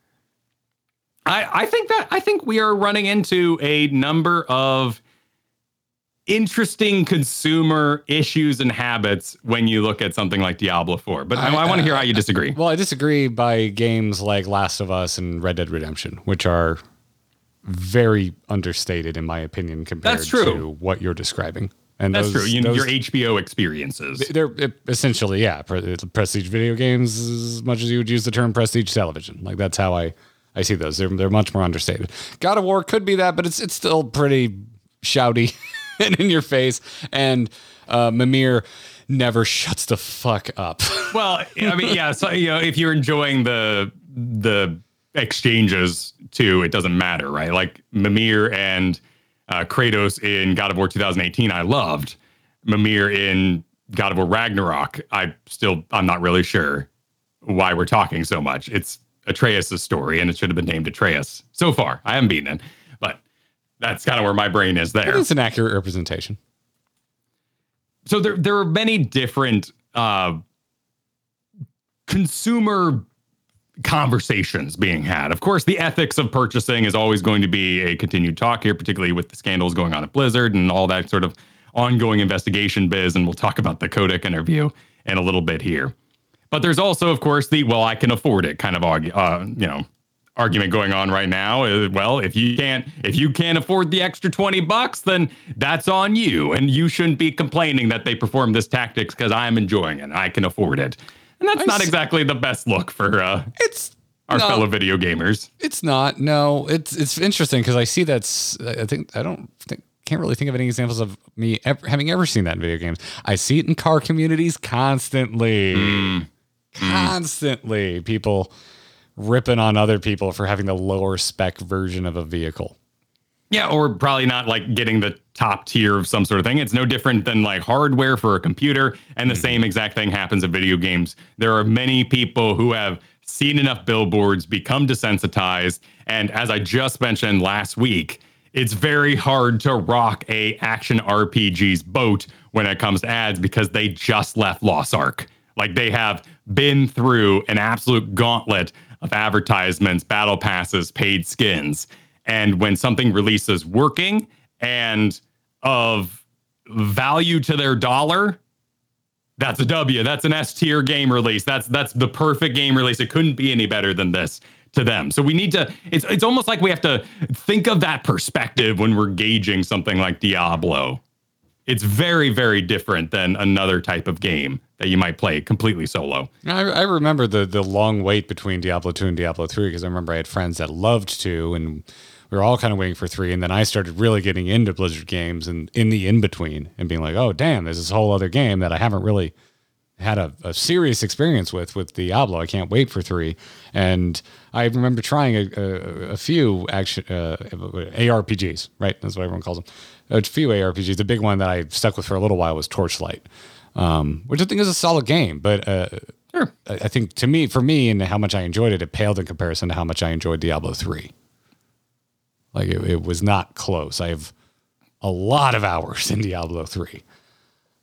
I, I think that I think we are running into a number of interesting consumer issues and habits when you look at something like Diablo 4. But I, I want to hear how you disagree. Well, I disagree by games like Last of Us and Red Dead Redemption, which are very understated in my opinion compared That's true. to what you're describing. And That's those, true. You, those- your HBO experiences. they're uh, essentially yeah, it's prestige video games as much as you would use the term prestige television. Like that's how I I see those. They're they're much more understated. God of War could be that, but it's it's still pretty shouty and in your face. And uh, Mimir never shuts the fuck up. Well, I mean, yeah. So you know, if you're enjoying the the exchanges too, it doesn't matter, right? Like Mimir and uh, Kratos in God of War 2018, I loved. Mimir in God of War Ragnarok, I still I'm not really sure why we're talking so much. It's Atreus' story, and it should have been named Atreus. So far, I haven't beaten it, but that's kind of where my brain is there. it's an accurate representation. so there there are many different uh consumer conversations being had. Of course, the ethics of purchasing is always going to be a continued talk here, particularly with the scandals going on at Blizzard and all that sort of ongoing investigation biz. And we'll talk about the Kotick interview in a little bit here. But there's also, of course, the well, I can afford it kind of uh, you know argument going on right now. Uh, well, if you can't if you can't afford the extra 20 bucks, then that's on you. And you shouldn't be complaining that they perform this tactics because I'm enjoying it. I can afford it. And that's I not s- exactly the best look for uh It's our No. fellow video gamers. It's not. No, it's it's interesting because I see that's. I think I don't think can't really think of any examples of me ever, having ever seen that in video games. I see it in car communities constantly, Mm. constantly. People ripping on other people for having the lower spec version of a vehicle. Yeah, or probably not like getting the top tier of some sort of thing. It's no different than like hardware for a computer. And the mm-hmm. same exact thing happens in video games. There are many people who have seen enough billboards, become desensitized. And as I just mentioned last week, it's very hard to rock a action RPG's boat when it comes to ads because they just left Lost Ark. Like they have been through an absolute gauntlet of advertisements, battle passes, paid skins. And when something releases working and of value to their dollar, that's a W. That's an S tier game release. That's that's the perfect game release. It couldn't be any better than this to them. So we need to it's it's almost like we have to think of that perspective when we're gauging something like Diablo. It's very very different than another type of game that you might play completely solo. I, I remember the the long wait between Diablo two and Diablo three because I remember I had friends that loved two and we were all kind of waiting for three, and then I started really getting into Blizzard games and in the in between and being like, oh damn, there's this whole other game that I haven't really had a, a serious experience with with Diablo. I can't wait for three, and I remember trying a, a, a few action uh, ARPGs. Right, that's what everyone calls them. A few ARPGs. The big one that I stuck with for a little while was Torchlight, um, which I think is a solid game, but. Uh, Sure. I I think to me, for me, and how much I enjoyed it, it paled in comparison to how much I enjoyed Diablo three. Like it, it was not close. I have a lot of hours in Diablo three,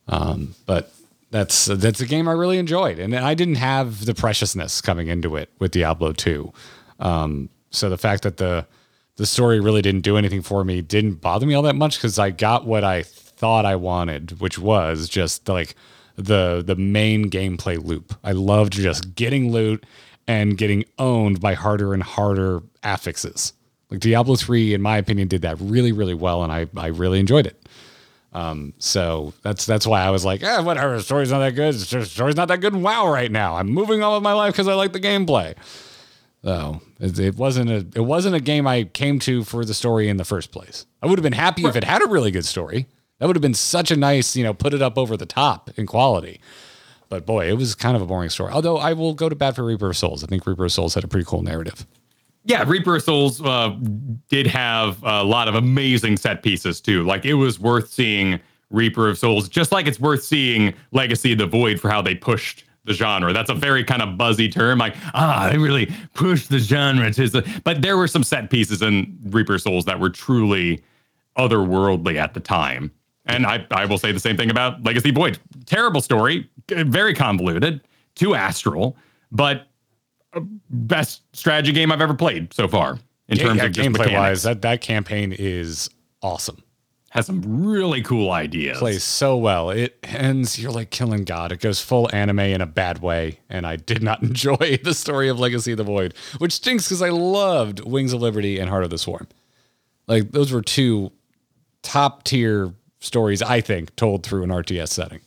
um, but that's that's a game I really enjoyed, and I didn't have the preciousness coming into it with Diablo two. Um, so the fact that the the story really didn't do anything for me didn't bother me all that much because I got what I thought I wanted, which was just like the the main gameplay loop. I loved just getting loot and getting owned by harder and harder affixes. Like Diablo 3, in my opinion, did that really, really well, and I, I really enjoyed it. Um, so that's that's why I was like, eh, whatever, story's not that good. Story's not that good WoW right now. I'm moving on with my life because I like the gameplay. So it, it wasn't a it wasn't a game I came to for the story in the first place. I would have been happy if it had a really good story. That would have been such a nice, you know, put it up over the top in quality. But boy, it was kind of a boring story. Although I will go to bat for Reaper of Souls. I think Reaper of Souls had a pretty cool narrative. Yeah, Reaper of Souls uh, did have a lot of amazing set pieces too. Like it was worth seeing Reaper of Souls, just like it's worth seeing Legacy of the Void for how they pushed the genre. That's a very kind of buzzy term. Like, ah, they really pushed the genre to the. But there were some set pieces in Reaper Souls that were truly otherworldly at the time. And I, I will say the same thing about Legacy Void. Terrible story, very convoluted, too astral, but best strategy game I've ever played so far in terms yeah, of gameplay wise. that, that campaign is awesome. Has some really cool ideas. Plays so well. It ends, you're like killing God. It goes full anime in a bad way. And I did not enjoy the story of Legacy of the Void, which stinks because I loved Wings of Liberty and Heart of the Swarm. Like those were two top tier stories, I think, told through an RTS setting.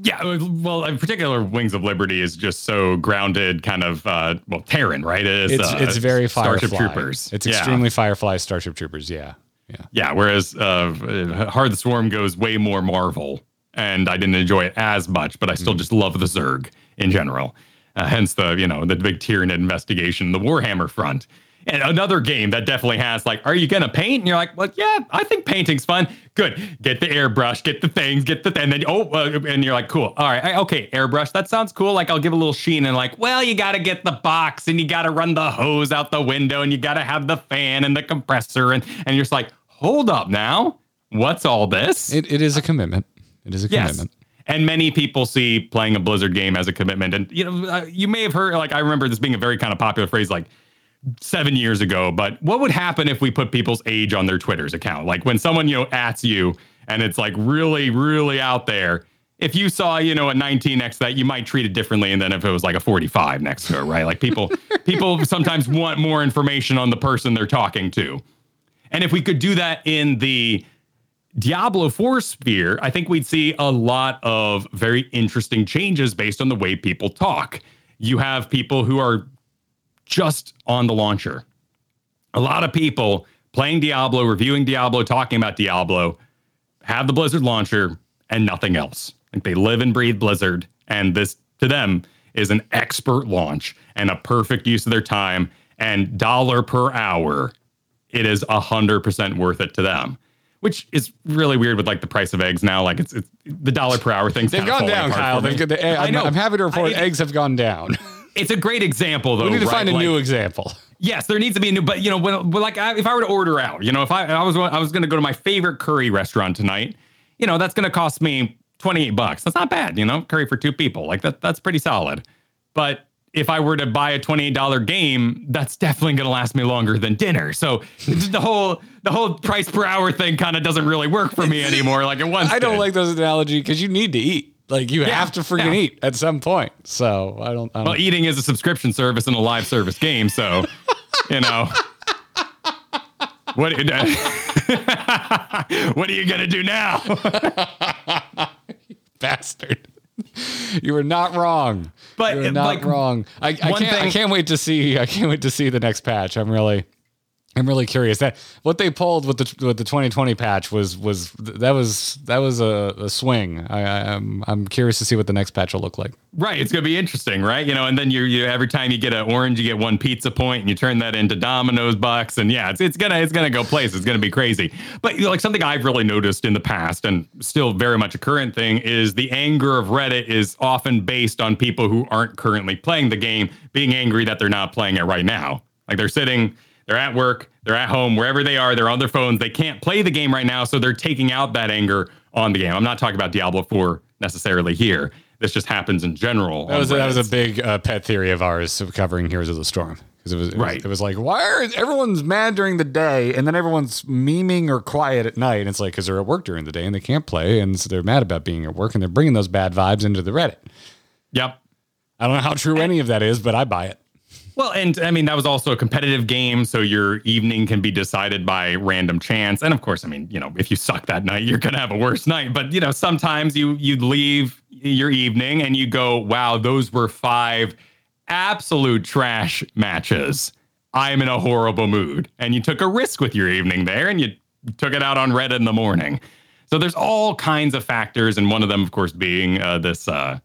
Yeah, well, in particular, Wings of Liberty is just so grounded, kind of uh, well, Terran, right? It's It's uh, it's very Starship Troopers. It's Yeah. extremely Firefly Starship Troopers. Yeah, yeah. Yeah, whereas uh, the Swarm goes way more Marvel, and I didn't enjoy it as much, but I still just love the Zerg in general. Uh, hence the you know the big Tyranid investigation, the Warhammer front, and another game that definitely has like, are you gonna paint? And you're like, well, yeah, I think painting's fun. Good, get the airbrush, get the things, get the and then oh, uh, and you're like, cool, all right, I- okay, airbrush, that sounds cool. Like I'll give a little sheen, and like, well, you gotta get the box, and you gotta run the hose out the window, and you gotta have the fan and the compressor, and and you're just like, hold up now, what's all this? It, it is a commitment. It is a Yes. commitment. And many people see playing a Blizzard game as a commitment. And, you know, uh, you may have heard, like, I remember this being a very kind of popular phrase, like seven years ago. But what would happen if we put people's age on their Twitter's account? Like, when someone, you know, ats you and it's like really, really out there. If you saw, you know, a 19 next to that, you might treat it differently And then if it was like a 45 next to it, right? Like people, people sometimes want more information on the person they're talking to. And if we could do that in the Diablo 4 sphere, I think we'd see a lot of very interesting changes based on the way people talk. You have people who are just on the launcher. A lot of people playing Diablo, reviewing Diablo, talking about Diablo, have the Blizzard launcher and nothing else. Like they live and breathe Blizzard, and this to them is an expert launch and a perfect use of their time and dollar per hour. It is a hundred percent worth it to them, which is really weird with like the price of eggs now. Like it's, it's the dollar per hour things. They've gone down, Kyle. They've, the, I I'm, know. I'm happy to report I, eggs have gone down. It's a great example, though. We need to right? find a like, new example. Yes, there needs to be a new. But you know, when, like if I were to order out, you know, if I I was I was going to go to my favorite curry restaurant tonight, you know, that's going to cost me 28 bucks. That's not bad, you know, curry for two people. Like that that's pretty solid. But if I were to buy a $28 game, that's definitely going to last me longer than dinner. So the whole the whole price per hour thing kind of doesn't really work for me anymore like it once I don't did. like those analogy because you need to eat. Like you Yeah, have to freaking yeah. eat at some point. So I don't. I don't Well, eating is a subscription service and a live service game, so you know. What what are you gonna do now? bastard. You were not wrong. But, you were uh, not like, wrong. I, I can't. I can't wait to see. I can't wait to see the next patch. I'm really, I'm really curious. That what they pulled with the with the 2020 patch was was that was that was a, a swing. I, I, I'm I'm curious to see what the next patch will look like. Right, it's gonna be interesting, right? You know, and then you you every time you get an orange, you get one pizza point, and you turn that into Domino's bucks, and yeah, it's it's gonna it's gonna go places. It's gonna be crazy. But you know, like something I've really noticed in the past, and still very much a current thing, is the anger of Reddit is often based on people who aren't currently playing the game being angry that they're not playing it right now. Like they're sitting, they're at work, they're at home, wherever they are, they're on their phones. They can't play the game right now, so they're taking out that anger on the game. I'm not talking about Diablo 4 necessarily here. This just happens in general. That was that was a big uh, pet theory of ours of covering Heroes of the Storm because it was, it was Right. It was like why are everyone's mad during the day and then everyone's memeing or quiet at night? And it's like because they're at work during the day and they can't play and so they're mad about being at work and they're bringing those bad vibes into the Reddit. Yep. I don't know how true any of that is, but I buy it. Well, and I mean that was also a competitive game, so your evening can be decided by random chance. And of course, I mean, you know, if you suck that night, you're gonna have a worse night. But you know, sometimes you you leave your evening and you go, "Wow, those were five absolute trash matches. I'm in a horrible mood." And you took a risk with your evening there, and you took it out on Reddit in the morning. So there's all kinds of factors, and one of them, of course, being uh, this uh,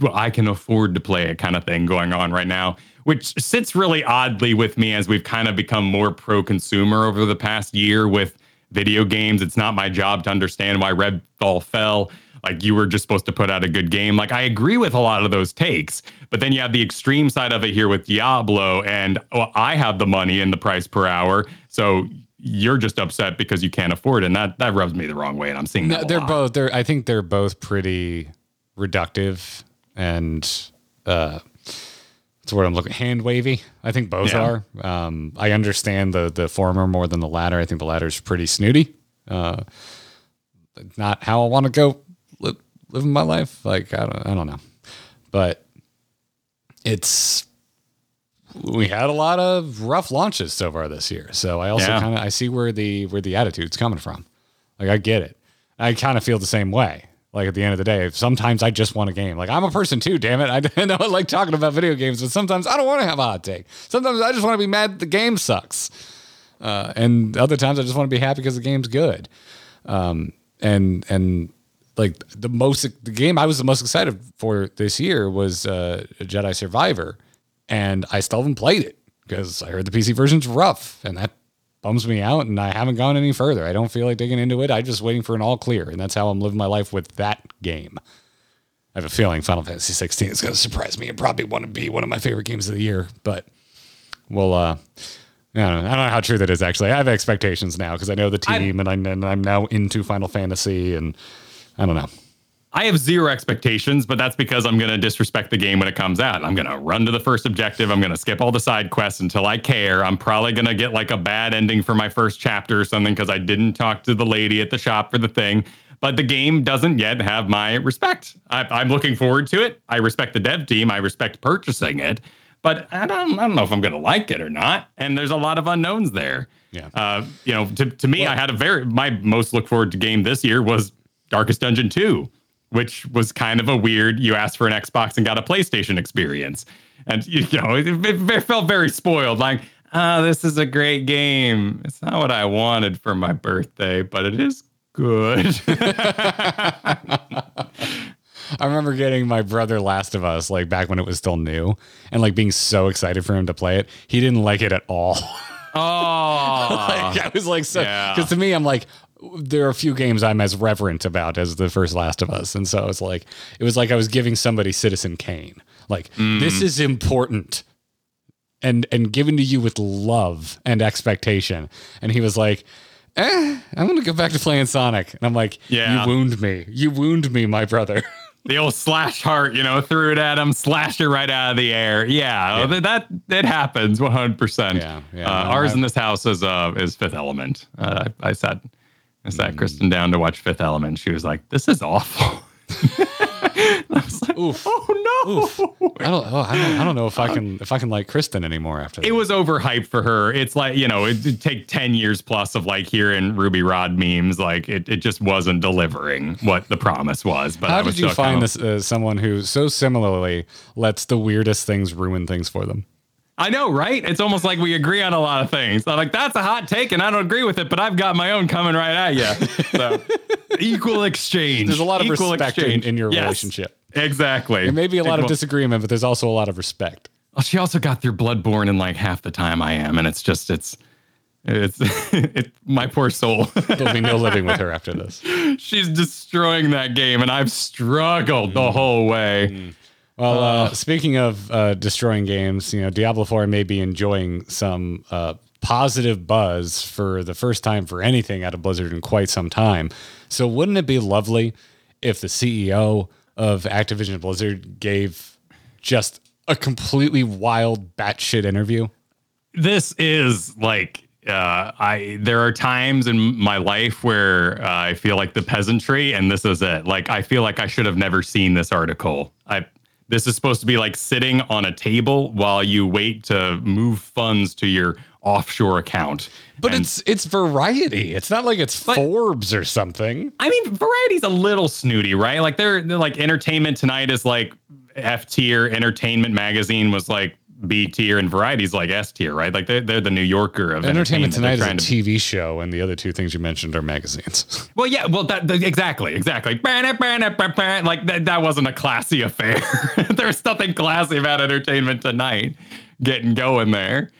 well, I can afford to play it kind of thing going on right now, which sits really oddly with me as we've kind of become more pro consumer over the past year with video games. It's not my job to understand why Redfall fell. Like you were just supposed to put out a good game. Like I agree with a lot of those takes, but then you have the extreme side of it here with Diablo, and well, I have the money and the price per hour, so you're just upset because you can't afford it, and that that rubs me the wrong way. And I'm seeing that. No, they're lot. both. They're. I think they're both pretty reductive and uh, the word I'm looking? Hand wavy. I think both Yeah. are. Um, I understand the the former more than the latter. I think the latter's pretty snooty. Uh, not how I want to go li- living my life. Like I don't. I don't know, but it's. We had a lot of rough launches so far this year, so I also Yeah. kind of I see where the where the attitude's coming from. Like I get it. I kind of feel the same way. Like at the end of the day, sometimes I just want a game. Like I'm a person too, damn it. I know I like talking about video games, but sometimes I don't want to have a hot take. Sometimes I just want to be mad the game sucks. Uh, and other times I just want to be happy because the game's good. Um, and and like the most the game I was the most excited for this year was uh, Jedi Survivor, and I still haven't played it because I heard the PC version's rough, and that bums me out. And I haven't gone any further. I don't feel like digging into it. I'm just waiting for an all clear, and that's how I'm living my life with that game. I have a feeling Final Fantasy 16 is going to surprise me and probably want to be one of my favorite games of the year, but we'll uh I don't, know, I don't know how true that is actually. I have expectations now because I know the team and, I'm, and I'm now into Final Fantasy and I don't know. I have zero expectations, but that's because I'm going to disrespect the game when it comes out. I'm going to run to the first objective. I'm going to skip all the side quests until I care. I'm probably going to get like a bad ending for my first chapter or something because I didn't talk to the lady at the shop for the thing. But the game doesn't yet have my respect. I, I'm looking forward to it. I respect the dev team. I respect purchasing it. But I don't, I don't know if I'm going to like it or not. And there's a lot of unknowns there. Yeah. Uh, you know, to, to me, I had a very, my most look forward to game this year was Darkest Dungeon 2 which was kind of a weird. You asked for an Xbox and got a PlayStation experience, and you know it, it, felt very spoiled. Like, oh, this is a great game. It's not what I wanted for my birthday, but it is good. I remember getting my brother Last of Us like back when it was still new and like being so excited for him to play it. He didn't like it at all. oh, like, I was like, so Yeah. because to me, I'm like, there are a few games I'm as reverent about as the first Last of Us, and so it's like it was like I was giving somebody Citizen Kane. Like this is important. And, and given to you with love and expectation. And he was like, eh, I'm going to go back to playing Sonic. And I'm like, Yeah. you wound me. You wound me, my brother. the old slash heart, you know, threw it at him, slashed it right out of the air. Yeah, that that it happens 100. percent Yeah, yeah, Uh, ours I- in this house is uh is Fifth Element. Uh, I, I sat I Mm. sat Kristen down to watch Fifth Element. She was like, "This is awful." I was like, Oof. "Oh no!" I don't, oh, I don't, I don't know if I can, if I can like Kristen anymore after that. It was overhyped for her. It's like, you know, it'd take 10 years plus of like hearing Ruby Rhod memes. Like it, it just wasn't delivering what the promise was. But I How was did you find kind of- this uh, someone who so similarly lets the weirdest things ruin things for them? I know, right? It's almost like we agree on a lot of things. I'm like, that's a hot take, and I don't agree with it, but I've got my own coming right at you. So equal exchange. There's a lot of Equal respect in, exchange. in your Yes, relationship. Exactly. There may be a lot of disagreement, but there's also a lot of respect. Well, she also got through Bloodborne in like half the time I am, and it's just it's it's it, my poor soul. There'll be no living with her after this. She's destroying that game, and I've struggled the whole way. Mm. Well, uh, speaking of uh, destroying games, you know, Diablo 4 may be enjoying some uh, positive buzz for the first time for anything out of Blizzard in quite some time. So, wouldn't it be lovely if the CEO of Activision Blizzard gave just a completely wild batshit interview? this is like uh, I there are times in my life where uh, I feel like the peasantry, and this is it. Like I feel like I should have never seen this article. I this is supposed to be like sitting on a table while you wait to move funds to your offshore account. But And- it's it's variety. It's not like it's Forbes or something. I mean, Variety's a little snooty, right? Like they're, they're like Entertainment Tonight is like F tier, Entertainment Magazine was like B tier, and Variety's like S tier, right? Like they're, they're the New Yorker of Entertainment Tonight is a TV show, and the other two things you mentioned are magazines. Well, yeah, well, that, that- exactly, exactly. Like that, that wasn't a classy affair. There's nothing classy about Entertainment Tonight getting going there.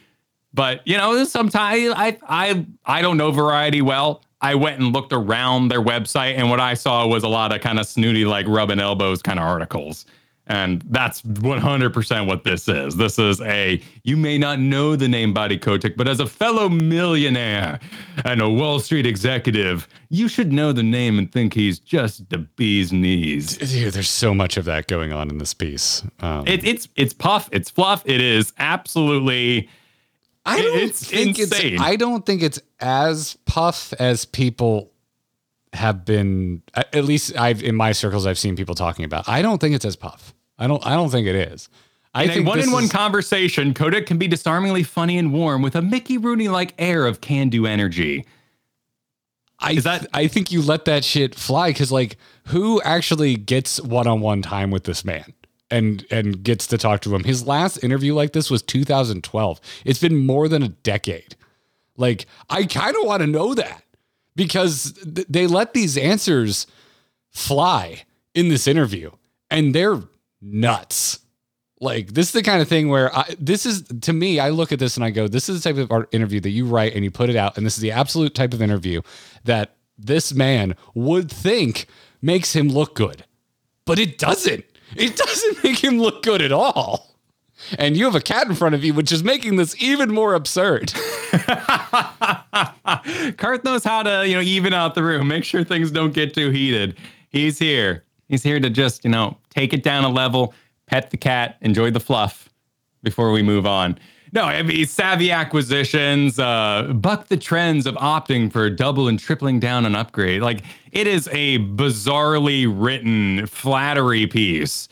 But you know, sometimes I I I don't know Variety well. I went and looked around their website, and what I saw was a lot of kind of snooty, like rubbing elbows kind of articles. And that's 100% what this is. This is a, you may not know the name Bobby Kotick, but as a fellow millionaire and a Wall Street executive, you should know the name and think he's just the bee's knees. Dude, there's so much of that going on in this piece. Um, It, it's it's puff, it's fluff, it is absolutely I don't it's think insane. it's. I don't think it's as puff as people have been. At at least I've in my circles, I've seen people talking about. I don't think it's as puff. I don't. I don't think it is. I In a think one in one is- conversation, Kotick can be disarmingly funny and warm with a Mickey Rooney like air of can do energy. I, Is that- I think you let that shit fly because like who actually gets one on one time with this man and and gets to talk to him? His last interview like this was 2012. It's been more than a decade. Like I kind of want to know that because th- they let these answers fly in this interview and they're nuts. Like this is the kind of thing where I, this is to me. I look at this and I go, "This is the type of art interview that you write and you put it out, and this is the absolute type of interview that this man would think makes him look good, but it doesn't. It doesn't make him look good at all." And you have a cat in front of you, which is making this even more absurd. Karth knows how to, you know, even out the room, make sure things don't get too heated. He's here. He's here to just, you know, take it down a level, pet the cat, enjoy the fluff before we move on. No, I mean, savvy acquisitions, uh, buck the trends of opting for double and tripling down on upgrade. Like, it is a bizarrely written flattery piece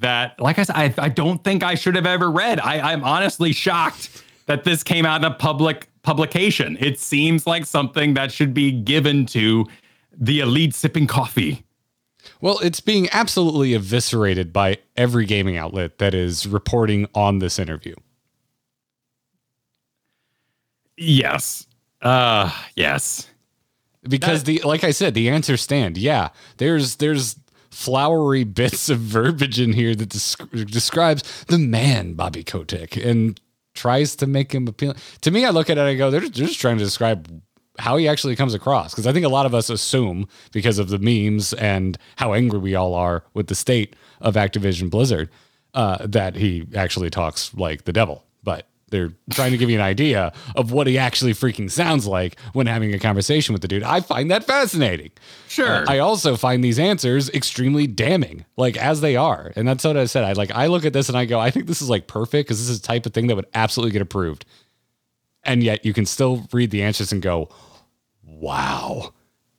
that, like I said, I, I don't think I should have ever read. I, I'm honestly shocked that this came out in a public publication. It seems like something that should be given to the elite sipping coffee. Well, it's being absolutely eviscerated by every gaming outlet that is reporting on this interview. Yes. Uh yes. Because the like I said, the answers stand. Yeah, there's there's flowery bits of verbiage in here that desc- describes the man Bobby Kotick and tries to make him appealing. To me, I look at it and I go, they're, they're just trying to describe how he actually comes across. Because I think a lot of us assume because of the memes and how angry we all are with the state of Activision Blizzard uh, that he actually talks like the devil. But they're trying to give you an idea of what he actually freaking sounds like when having a conversation with the dude. I find that fascinating. Sure. Uh, I also find these answers extremely damning, like as they are. And that's what I said. I like I look at this and I go, I think this is like perfect because this is the type of thing that would absolutely get approved. And yet you can still read the answers and go, wow,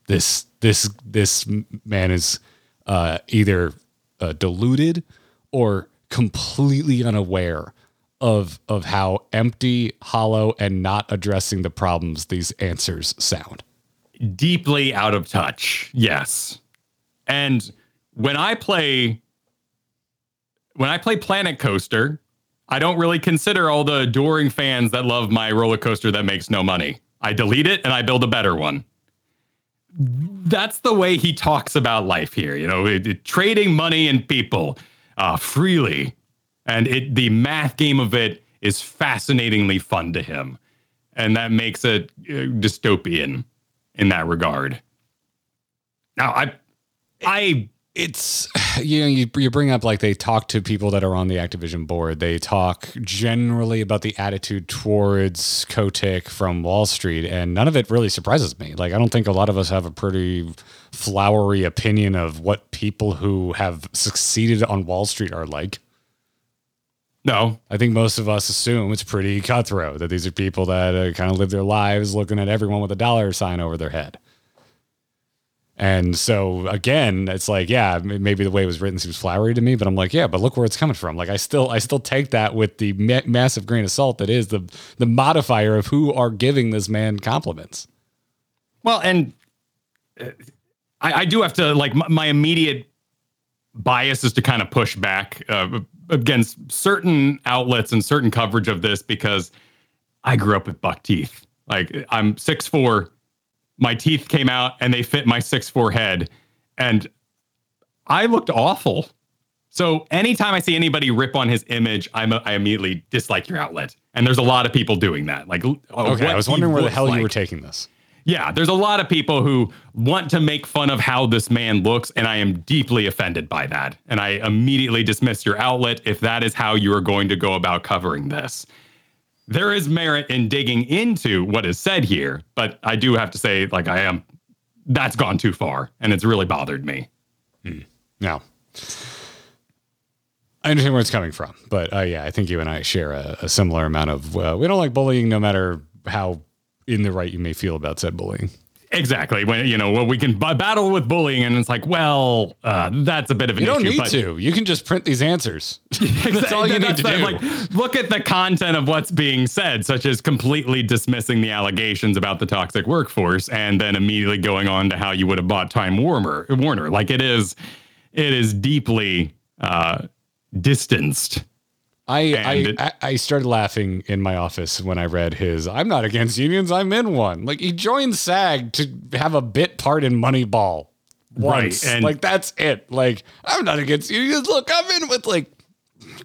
this this this man is uh, either uh, deluded or completely unaware of of how empty, hollow, and not addressing the problems these answers sound. Deeply out of touch. Yes. And when I play when I play Planet Coaster, I don't really consider all the adoring fans that love my roller coaster that makes no money. I delete it and I build a better one. That's the way he talks about life here, you know, it, it, trading money and people uh, freely and it the math game of it is fascinatingly fun to him and that makes it uh, dystopian in that regard now i i it's you know you, you bring up like they talk to people that are on the Activision board. They talk generally about the attitude towards Kotick from Wall Street, and none of it really surprises me. Like I don't think a lot of us have a pretty flowery opinion of what people who have succeeded on Wall Street are like. no I think most of us assume it's pretty cutthroat that these are people that uh, kind of live their lives looking at everyone with a dollar sign over their head. And so again, it's like, yeah, maybe the way it was written seems flowery to me, but I'm like, yeah, but look where it's coming from. Like I still, I still take that with the ma- massive grain of salt that is the the modifier of who are giving this man compliments. Well, and uh, I, I do have to like my, my immediate bias is to kind of push back uh, against certain outlets and certain coverage of this because I grew up with buck teeth. Like I'm six four, my teeth came out and they fit my six four head, and I looked awful. So anytime I see anybody rip on his image, I'm a, I immediately dislike your outlet. And there's a lot of people doing that. Like, uh, Okay, I was wondering where the hell you were taking this. yeah, there's a lot of people who want to make fun of how this man looks, and I am deeply offended by that. And I immediately dismiss your outlet if that is how you are going to go about covering this. There is merit in digging into what is said here, but I do have to say, like, I am, that's gone too far, and it's really bothered me. Now, I understand where it's coming from, but uh, yeah, I think you and I share a, a similar amount of uh, we don't like bullying, no matter how in the right you may feel about said bullying. Exactly. When, you know, well, we can b- battle with bullying, and it's like, well, uh, that's a bit of an You don't issue. need but- to. You can just print these answers. That's all you need to do. Like, look at the content of what's being said, such as completely dismissing the allegations about the toxic workforce, and then immediately going on to how you would have bought Time Warner. Warner, like it is, it is deeply uh, distanced. I, I I started laughing in my office when I read his. I'm not against unions. I'm in one. Like he joined SAG to have a bit part in Moneyball. Once. Right, and- like that's it. Like I'm not against unions. Look, I'm in with like.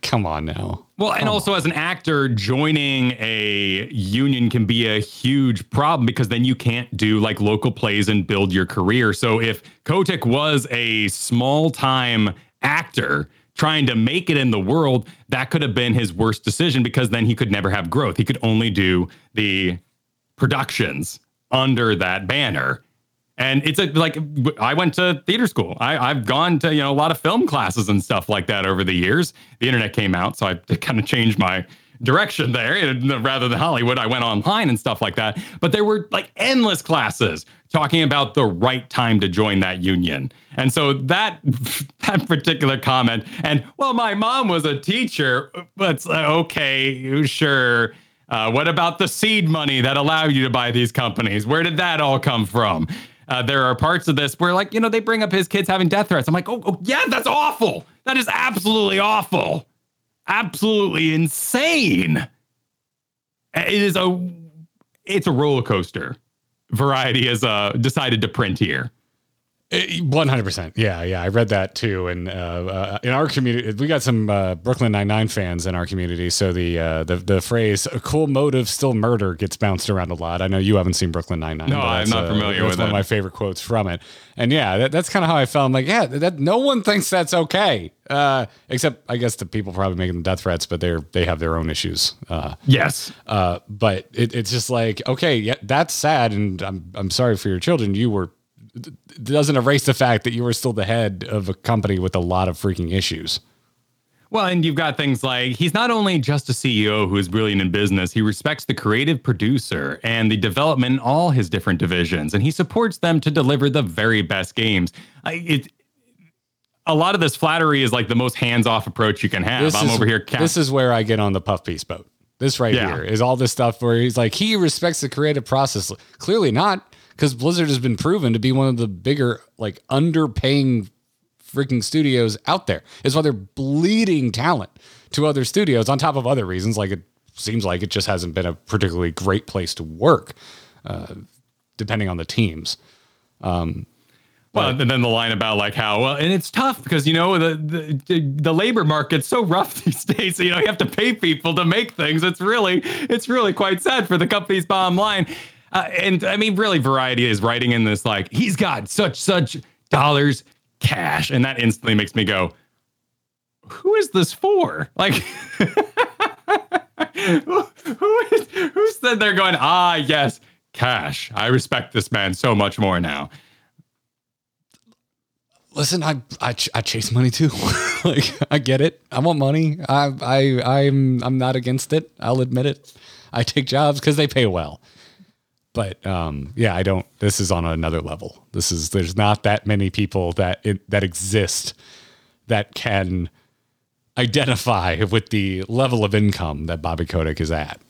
Come on now. Well, and also as an actor, joining a union can be a huge problem because then you can't do like local plays and build your career. So if Kotick was a small time actor trying to make it in the world, that could have been his worst decision because then he could never have growth. He could only do the productions under that banner. And it's a, like I went to theater school. I, I've gone to you know a lot of film classes and stuff like that over the years. The internet came out, so I kind of changed my direction there. Rather than Hollywood, I went online and stuff like that. But there were like endless classes talking about the right time to join that union. And so that that particular comment, and well, my mom was a teacher, but okay, sure. Uh, what about the seed money that allowed you to buy these companies? Where did that all come from? Uh, there are parts of this where, like, you know, they bring up his kids having death threats. I'm like, oh, oh yeah, that's awful. That is absolutely awful. Absolutely insane. It is a, it's a roller coaster. Variety has uh, decided to print here. One hundred percent. Yeah, yeah. I read that too. And uh, uh, in our community, we got some uh, Brooklyn Nine Nine fans in our community. So the uh, the the phrase "a cool motive, still murder" gets bounced around a lot. I know you haven't seen Brooklyn Nine Nine. No, I'm not familiar that's with one of my favorite quotes from it. And yeah, that, that's kind of how I felt. I'm like, yeah, that no one thinks that's okay, uh, except I guess the people probably making the death threats, but they're they have their own issues. Uh, Yes. uh, but it, it's just like, okay, yeah, that's sad, and I'm I'm sorry for your children. You were it doesn't erase the fact that you were still the head of a company with a lot of freaking issues. Well, and you've got things like he's not only just a CEO who is brilliant in business, he respects the creative producer and the development in all his different divisions, and he supports them to deliver the very best games. I, it, a lot of this flattery is like the most hands-off approach you can have. I'm is, over here. Ca- This is where I get on the puff piece boat. This right Yeah. here is all this stuff where he's like he respects the creative process. Clearly not, because Blizzard has been proven to be one of the bigger, like underpaying freaking studios out there. Is why they're bleeding talent to other studios on top of other reasons. Like it seems like it just hasn't been a particularly great place to work, uh, depending on the teams. Well, and then the line about like how well, and it's tough because you know the, the the labor market's so rough these days. So, you know, you have to pay people to make things. It's really it's really quite sad for the company's bottom line. Uh, and I mean, really, Variety is writing in this like he's got such such dollars cash, and that instantly makes me go, "Who is this for?" Like. who, who is who's sitting there going, ah, yes, cash. I respect this man so much more now. Listen, I I, I chase money too. like I get it. I want money. I I I'm I'm not against it. I'll admit it. I take jobs because they pay well. But um, yeah, I don't. This is on another level. This is there's not that many people that it, that exist that can identify with the level of income that Bobby Kotick is at.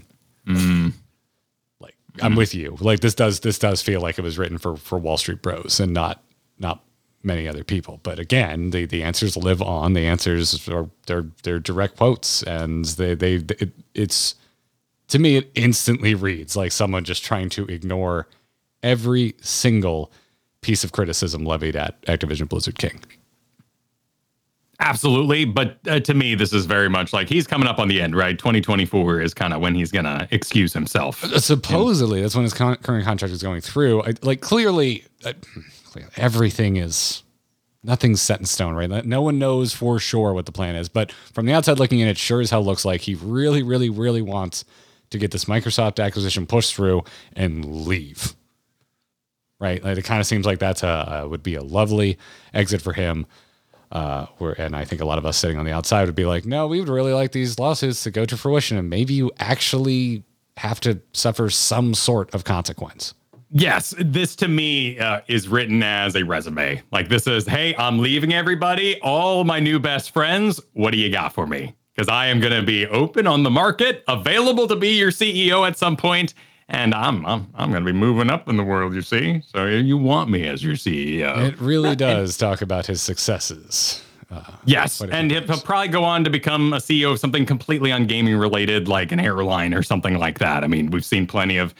Like I'm with you. Like this does this does feel like it was written for for Wall Street bros and not not many other people. But again, the the answers live on. The answers are they're they're direct quotes, and they they it, it's to me it instantly reads like someone just trying to ignore every single piece of criticism levied at Activision Blizzard King. Absolutely, but uh, to me, this is very much like he's coming up on the end, right? 2024 is kind of when he's gonna excuse himself. Supposedly, that's when his con- current contract is going through. I, like clearly, uh, clearly, everything is nothing's set in stone, right? No one knows for sure what the plan is, but from the outside looking in, it sure as hell looks like he really, really, really wants to get this Microsoft acquisition pushed through and leave. Right? Like it kind of seems like that's a, a would be a lovely exit for him. Uh, where, and I think a lot of us sitting on the outside would be like, no, we would really like these lawsuits to go to fruition, and maybe you actually have to suffer some sort of consequence. Yes, this to me uh, is written as a resume. Like this is, hey, I'm leaving everybody, all my new best friends. What do you got for me? Because I am going to be open on the market, available to be your CEO at some point, and I'm I'm I'm going to be moving up in the world. You see, so you want me as your CEO? It really does talk about his successes. Uh, yes, What if and he'll probably go on to become a CEO of something completely ungaming related, like an airline or something like that. I mean, we've seen plenty of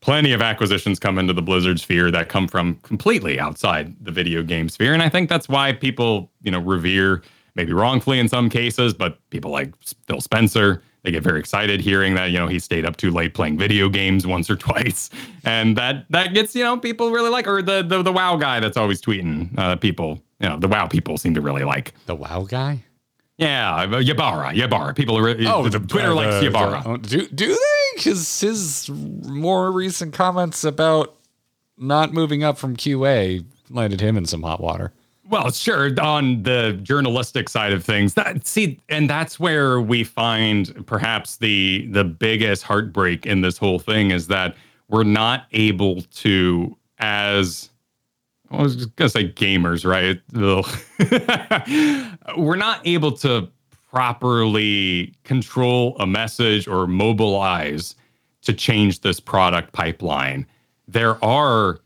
plenty of acquisitions come into the Blizzard sphere that come from completely outside the video game sphere, and I think that's why people, you know, revere maybe wrongfully in some cases, but people like Phil Spencer. They get very excited hearing that you know he stayed up too late playing video games once or twice, and that that gets you know people really like, or the the, the WoW guy that's always tweeting uh, people. You know, the WoW people seem to really like. The WoW guy? Yeah, uh, Ybarra, Ybarra. People are oh, the, Twitter uh, likes Ybarra. the- do do they? Because his more recent comments about not moving up from QA landed him in some hot water. Well, sure. On the journalistic side of things, that see, and that's where we find perhaps the the biggest heartbreak in this whole thing is that we're not able to, as I was just gonna say, gamers, right? We're not able to properly control a message or mobilize to change this product pipeline. There are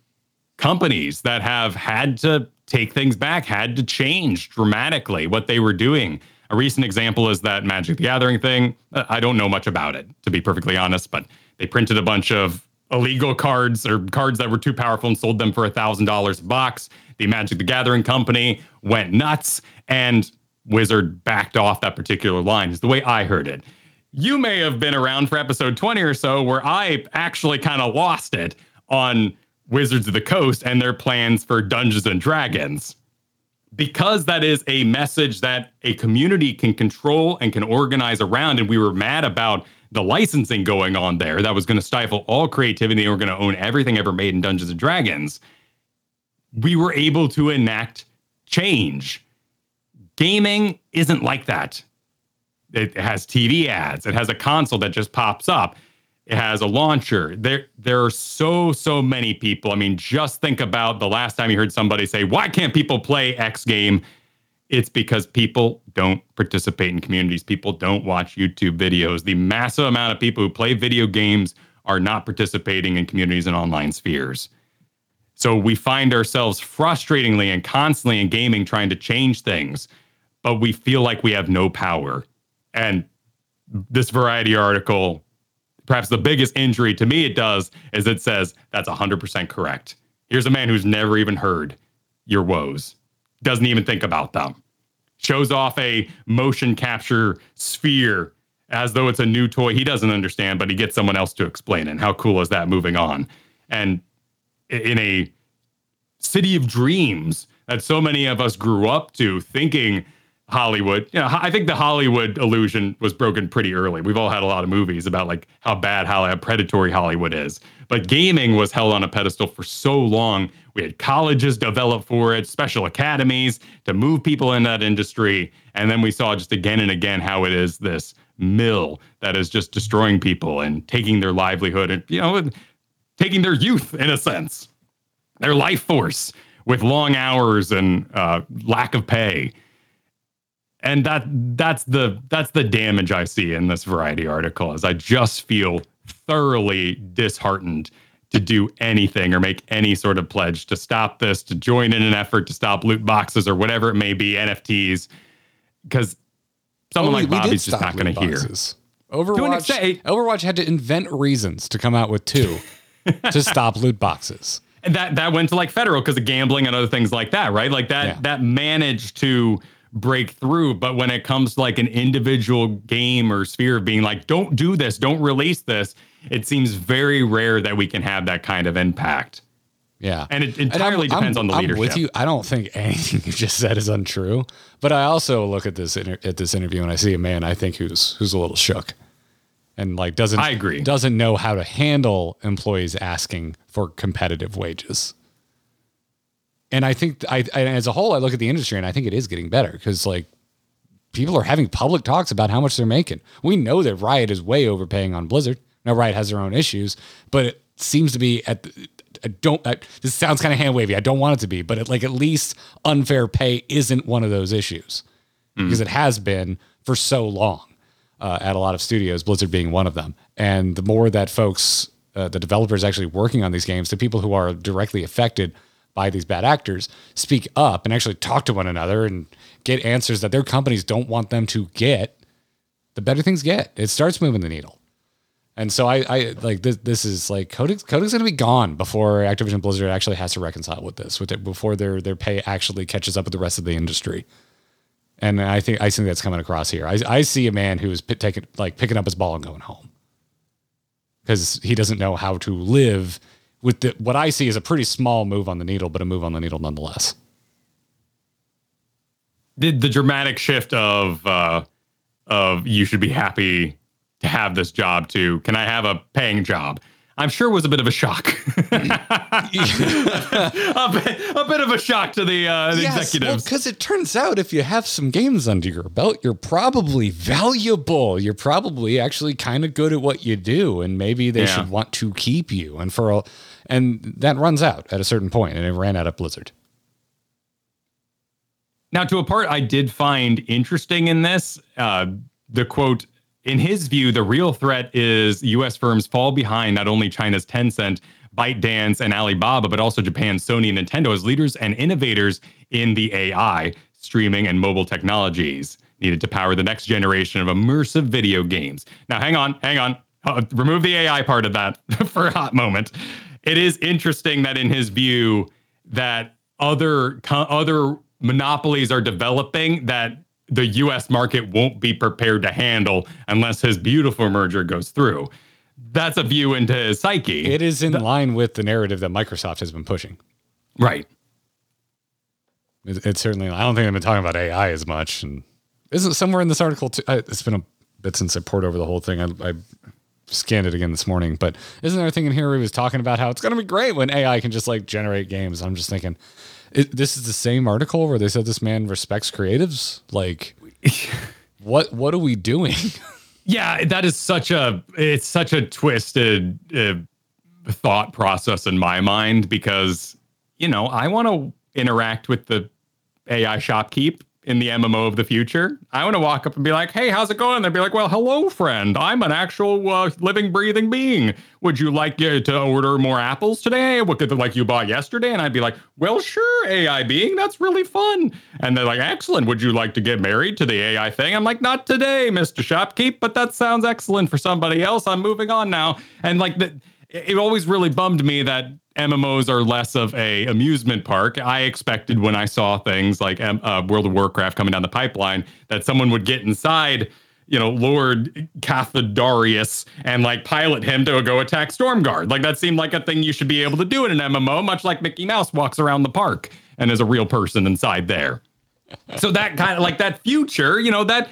companies that have had to take things back, had to change dramatically what they were doing. A recent example is that Magic the Gathering thing. Uh, I don't know much about it, to be perfectly honest, but they printed a bunch of illegal cards or cards that were too powerful and sold them for a $1,000 a box. The Magic the Gathering company went nuts and Wizard backed off that particular line, is the way I heard it. You may have been around for episode 20 or so where I actually kind of lost it on Wizards of the Coast and their plans for Dungeons and Dragons. Because that is a message that a community can control and can organize around. And we were mad about the licensing going on there that was going to stifle all creativity. They were going to own everything ever made in Dungeons and Dragons. We were able to enact change. Gaming isn't like that. It has TV ads, it has a console that just pops up. It has a launcher. There, there are so, so many people. I mean, just think about the last time you heard somebody say, Why can't people play X game? It's because people don't participate in communities. People don't watch YouTube videos. The massive amount of people who play video games are not participating in communities and online spheres. So we find ourselves frustratingly and constantly in gaming trying to change things, but we feel like we have no power. And this variety article perhaps the biggest injury to me it does is it says that's 100% correct. Here's a man who's never even heard your woes, doesn't even think about them, shows off a motion capture sphere as though it's a new toy he doesn't understand, but he gets someone else to explain it. And how cool is that moving on? And in a city of dreams that so many of us grew up to thinking Hollywood. You know, I think the Hollywood illusion was broken pretty early. We've all had a lot of movies about like how bad, how predatory Hollywood is. But gaming was held on a pedestal for so long. We had colleges develop for it, special academies to move people in that industry. And then we saw just again and again how it is this mill that is just destroying people and taking their livelihood and, you know, taking their youth in a sense, their life force with long hours and uh, lack of pay and that that's the that's the damage I see in this variety article is I just feel thoroughly disheartened to do anything or make any sort of pledge to stop this, to join in an effort to stop loot boxes or whatever it may be, NFTs, because someone oh, like Bobby's just not going to hear. Overwatch, Overwatch had to invent reasons to come out with two to stop loot boxes. And that that went to like federal because of gambling and other things like that, right? Like that yeah. that managed to break through. But when it comes to like an individual game or sphere of being like, don't do this, don't release this, it seems very rare that we can have that kind of impact. Yeah. And it entirely and depends I'm, on the leadership. I'm with you. I don't think anything you just said is untrue. But I also look at this inter- at this interview and I see a man I think who's who's a little shook. And like doesn't I agree. doesn't know how to handle employees asking for competitive wages and I think I, I, as a whole, I look at the industry and I think it is getting better because like people are having public talks about how much they're making. We know that Riot is way overpaying on Blizzard. Now Riot has their own issues, but it seems to be at. I don't. I, this sounds kind of hand wavy. I don't want it to be, but it, like at least unfair pay isn't one of those issues mm. because it has been for so long uh, at a lot of studios. Blizzard being one of them, and the more that folks, uh, the developers actually working on these games, the people who are directly affected by these bad actors speak up and actually talk to one another and get answers that their companies don't want them to get, the better things get. It starts moving the needle. And so I, I like this. This is like Kotick's. Kotick's going to be gone before Activision Blizzard actually has to reconcile with this, with it before their their pay actually catches up with the rest of the industry. And I think I think that's coming across here. I, I see a man who is p- taking like picking up his ball and going home because he doesn't know how to live with the, what I see is a pretty small move on the needle, but a move on the needle nonetheless. Did the dramatic shift of uh, of you should be happy to have this job to can I have a paying job? I'm sure was a bit of a shock. a, bit, a, bit, of a shock to the, uh, the yes, executives. Because well, it turns out if you have some games under your belt, you're probably valuable. You're probably actually kind of good at what you do, and maybe they yeah. should want to keep you. And for a, and that runs out at a certain point, and it ran out of Blizzard. Now, to a part I did find interesting in this, uh, the quote in his view, the real threat is U.S. firms fall behind not only China's Tencent, ByteDance, and Alibaba, but also Japan's Sony, and Nintendo as leaders and innovators in the AI, streaming, and mobile technologies needed to power the next generation of immersive video games. Now, hang on, hang on. Uh, remove the AI part of that for a hot moment. It is interesting that, in his view, that other other monopolies are developing that the U.S. market won't be prepared to handle unless his beautiful merger goes through. That's a view into his psyche. It is in the, line with the narrative that Microsoft has been pushing. Right. It, it's certainly. I don't think they've been talking about AI as much. And isn't somewhere in this article? Too, I, it's been a bit since I poured over the whole thing. I, I scanned it again this morning, but isn't there a thing in here where he was talking about how it's going to be great when AI can just like generate games? I'm just thinking, it, this is the same article where they said this man respects creatives. Like, what what are we doing? Yeah, that is such a it's such a twisted uh, thought process in my mind because you know I want to interact with the AI shopkeep in the MMO of the future. I want to walk up and be like, "Hey, how's it going?" They'd be like, "Well, hello, friend. I'm an actual uh, living, breathing being. Would you like uh, to order more apples today? What could like you bought yesterday?" And I'd be like, "Well, sure, AI being. That's really fun." And they're like, "Excellent. Would you like to get married to the AI thing?" I'm like, "Not today, Mister Shopkeep, but that sounds excellent for somebody else. I'm moving on now." And like that, it always really bummed me that MMOs are less of a amusement park. I expected when I saw things like uh, World of Warcraft coming down the pipeline that someone would get inside, you know, Lord Cathedarius and like pilot him to go attack Stormguard. Like that seemed like a thing you should be able to do in an MMO, much like Mickey Mouse walks around the park and is a real person inside there. so that kind of like that future, you know, that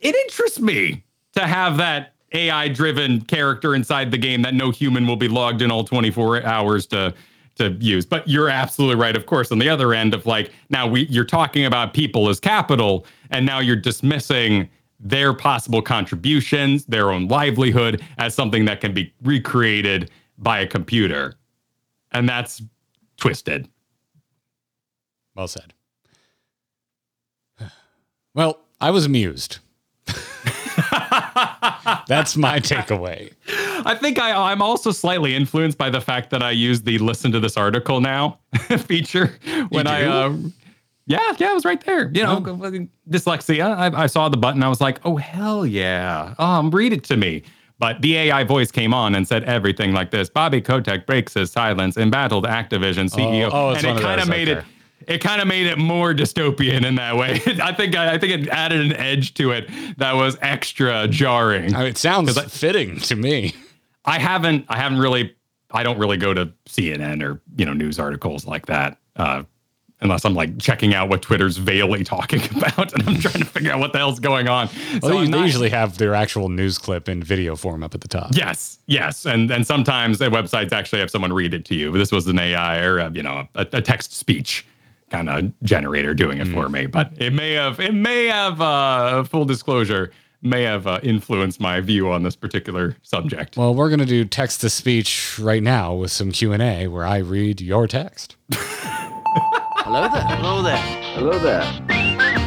it interests me to have that AI driven character inside the game that no human will be logged in all 24 hours to to use. But you're absolutely right, of course, on the other end of like now we you're talking about people as capital, and now you're dismissing their possible contributions, their own livelihood as something that can be recreated by a computer. And that's twisted. Well said. Well, I was amused. That's my takeaway. I think I, I'm also slightly influenced by the fact that I use the listen to this article now feature when I. Uh, yeah, yeah, it was right there. You know, oh. dyslexia. I, I, saw the button. I was like, oh, hell yeah. Um, read it to me. But the AI voice came on and said everything like this. Bobby Kotick breaks his silence, embattled Activision CEO. Oh, oh, and it kind of made it it kind of made it more dystopian in that way. I think I, think it added an edge to it that was extra jarring. I mean, it sounds I, fitting to me. I haven't I haven't really I don't really go to CNN or you know news articles like that. Uh, unless I'm like checking out what Twitter's veiling talking about and I'm trying to figure out what the hell's going on. Well, so they, not, usually have their actual news clip in video form up at the top. Yes, yes, and and sometimes the websites actually have someone read it to you. This was an AI or a, you know a, a text speech kind of generator doing it mm. for me. But it may have, it may have, uh, full disclosure, may have uh, influenced my view on this particular subject. Well, we're going to do text to speech right now with some Q and A where I read your text. Hello there. Hello there. Hello there.